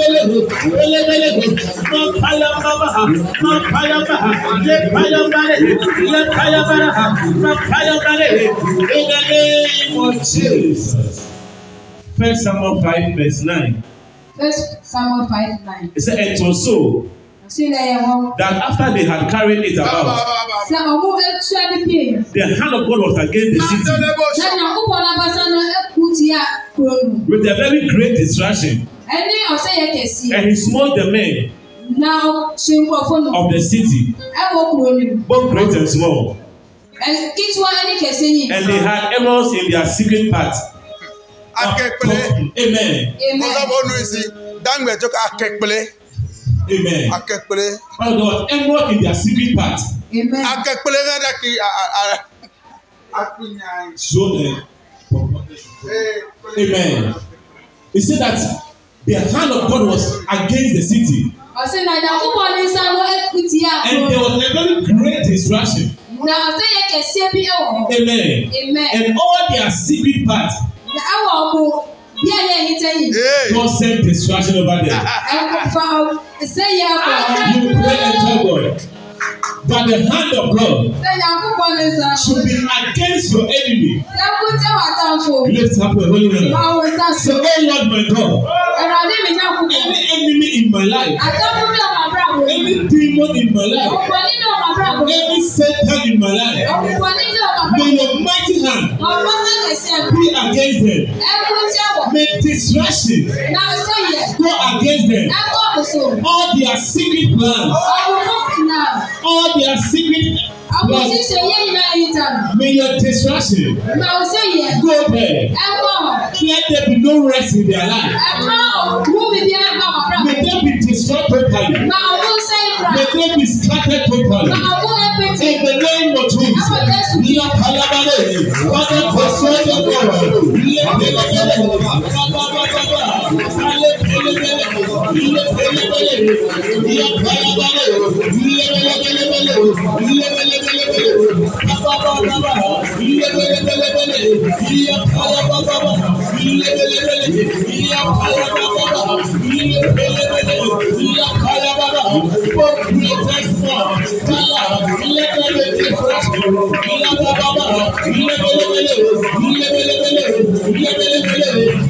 Mapayambeleko, Elebeleko, Mapayambaha, Mapayambaha, Lepayambare, Lepayambaraha, Mapayambare, in the name of Jesus. First Samuel 5 verse 9. First Samuel 5 9. It said, And so that after they had carried it about, the hand of God was against the city with a very great distraction ẹni ọ̀sẹ̀ yẹ kẹ̀sí. and he smote the men. na ṣe nkurọ̀fọ́ nù. of the city. ẹ wọ kúrò ni. both great and small. ẹ kítiwa ẹni kẹ̀sí yìí. and they had errors in their secret part. akẹ́pẹ́lẹ́ amen. ọlọ́wọ́ nù sí dáńgbẹ̀ tó ká akẹ́pẹ́lẹ́. Amen. Akẹ́pẹ́lẹ́. Father God, error in their secret part. Amen. Akẹ́pẹ́lẹ́ náà dàkí akunyai. So, uh, Amen. He said that the hand of God was against the city. ọ̀sẹ̀ na ìdàkúbọ̀ ní sanwó èkìtì àpò. and there was a very great distraction. na ọ̀sẹ̀ yẹn kẹsíẹ́ bí ẹ amen amen and all their secret parts. na ẹ ọmọ bí ẹ yẹ ẹyin tẹyin. God sent distraction over there. ẹ kò fa ẹsẹ yẹ ẹ kọ. you pray and tell God that the hand of God should be against your enemy. Lift up your holy hand. So, Oh Lord my God, any enemy in my life, any demon in my life, any Satan in my life. May your mighty hand be against them. May distraction go against them. All their secret plans, all their secret plans, may your distraction go there. Let there be no rest in their life. May they be destroyed totally. May they be scattered totally. In the name name of Jesus. Nia palabare, Father, consult your power. Nia palabare, Nia palabare, Nia palabare, Nia palabare, Nia palabare, Nia palabare, Nia palabare, Nia palabare, Hallelujah, Kalababa. Spoke to the first one. Kala, Ilebele, Fresh. Ilababa, Ilebele, Ilebele, Ilebele, Ilebele,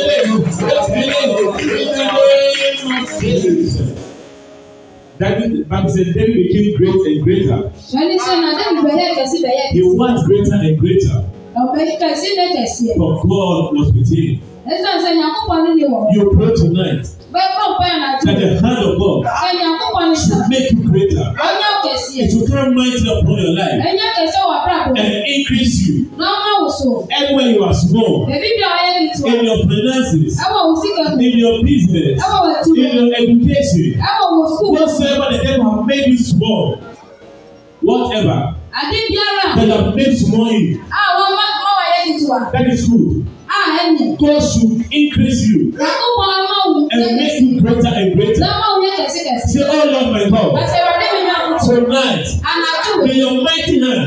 David, Bible says David became great and greater. He want greater and greater. For God was with him. You pray tonight. That the hand of God should make you greater. It will carry mighty upon your life. Ẹ̀yẹ́ kẹsẹ̀ wà bra kò. And increase you. Máa ma wò Everywhere you are small. Bẹ̀bí bí ọ̀rẹ́ mi tó. In your finances. Ẹ wọ̀ sí kan. In your business. Ẹ wọ̀ wò tu. In your education. Ẹ wọ̀ wò school. Whatever the devil have made you small. Whatever. Adé bí ara. They have made small you. Àwọn ọmọ wa yẹ ti tu wa. That is good. Ah, ẹni. God should increase you. Àkókò ọmọ wù. And make you greater and greater. Lọ́mọ wù yẹ kẹ̀síkẹ̀sí. Say, all oh, Lord my God. Bàtẹ́ bàtẹ́. Tonight, may your mighty hand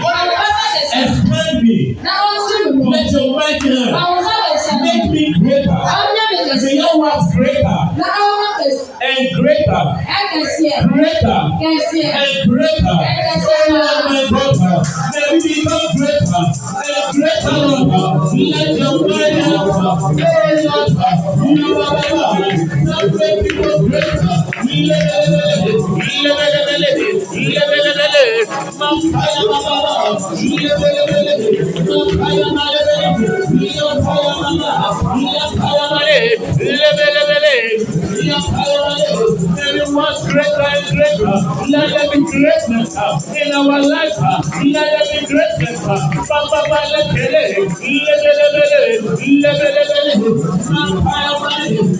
expand me. Let your mighty hand make me greater. May your work greater and greater, and greater, and greater. Oh my brother, may we become greater and greater, Lord. Let your word help us. Hey, Lord, you are the Lord. Now make people greater. Everyone's greater and greater. Let there be greatness in our life. Let there be greatness. Papa, let there be. Let there be. Let there be.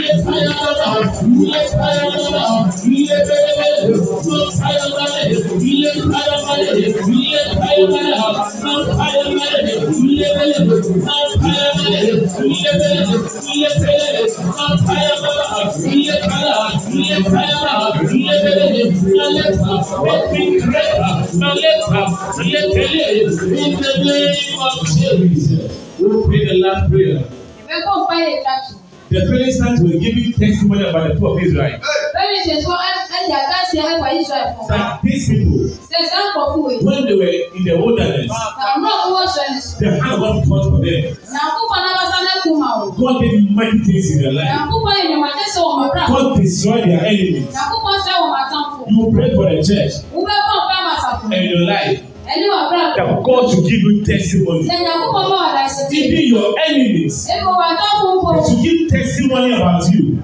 In the name of Jesus, we will pray the last prayer. different things in their life. God destroy their enemies. You pray for the church. Mo And your life. That God should give you testimony. Yàkúbọ̀ Even your enemies. Èkó wà give testimony about you.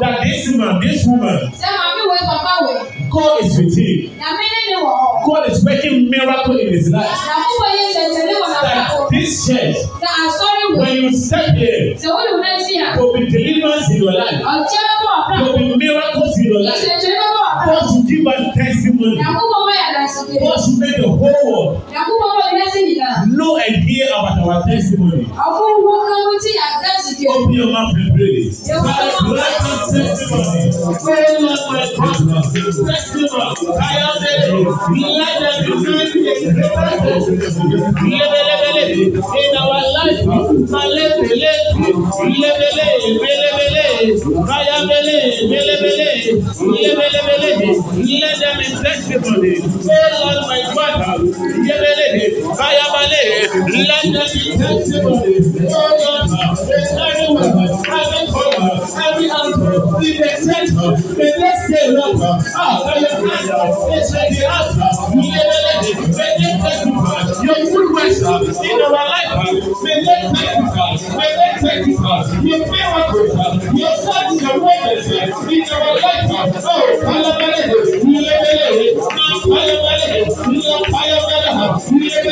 That this man, this woman. God is with him. God is making miracle in his life. That this church when you step in, there will be deliverance in your life. There will be miracles in your life. God should give us testimony. God should make the whole world. Know and hear about our testimony. Open your mouth and pray. Welcome testimony. Testimony. I am Let them be in our life. Malebele, lebele, belebele, kayabele, belebele, Let them be testimony. Oh my Father, Fire let them be testimonies. Oh God, there's everyone, every corner, every in the center, the next day, Lord. Ah, by your hand, it's like the answer. You never let it, may they testify. Your good works in our life, may they testify, may they testify. Your miracles, your signs, your in our life. Oh, I am you never let it. Fire Valley, you never let it.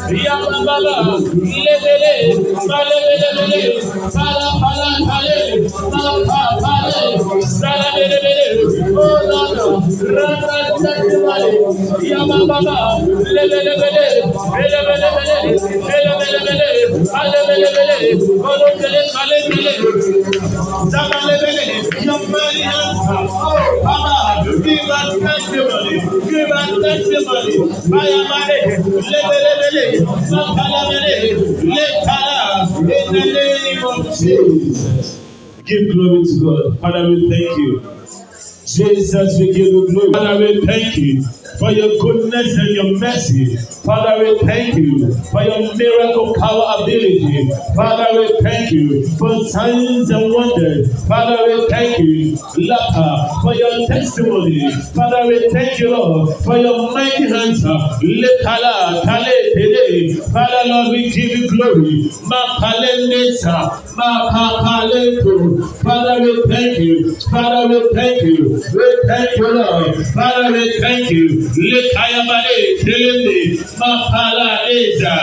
Yababala, Lebele, Salebele, Sala Pala Kale, Sala Pale, Sala Lebele, Olana, Rata Tatibale, Yababala, Lebele, Elebele, Elebele, Alebele, Olobele, Kalebele, Sabalebele, Yamari, Oh, Baba us testimony. Give us testimony. Ayamale, lebelebele, sakalabele, lekala, in the name of Jesus. Give glory to God. Father, we thank you. Jesus, we give you glory. Father, we thank you for your goodness and your mercy. Father, we thank you for your miracle power ability. Father, we thank you for signs and wonders. Father, we thank you, Lapa, for your testimony. Father, we thank you, Lord, for your mighty hands. Lekala, Tale, Tele. Father, Lord, we give you glory. Ma Pale Nesa, Ma Papaleto. Father, we thank you. Father, we thank you. We thank you, Lord. Father, we thank you lekayabale deleme mapala eda.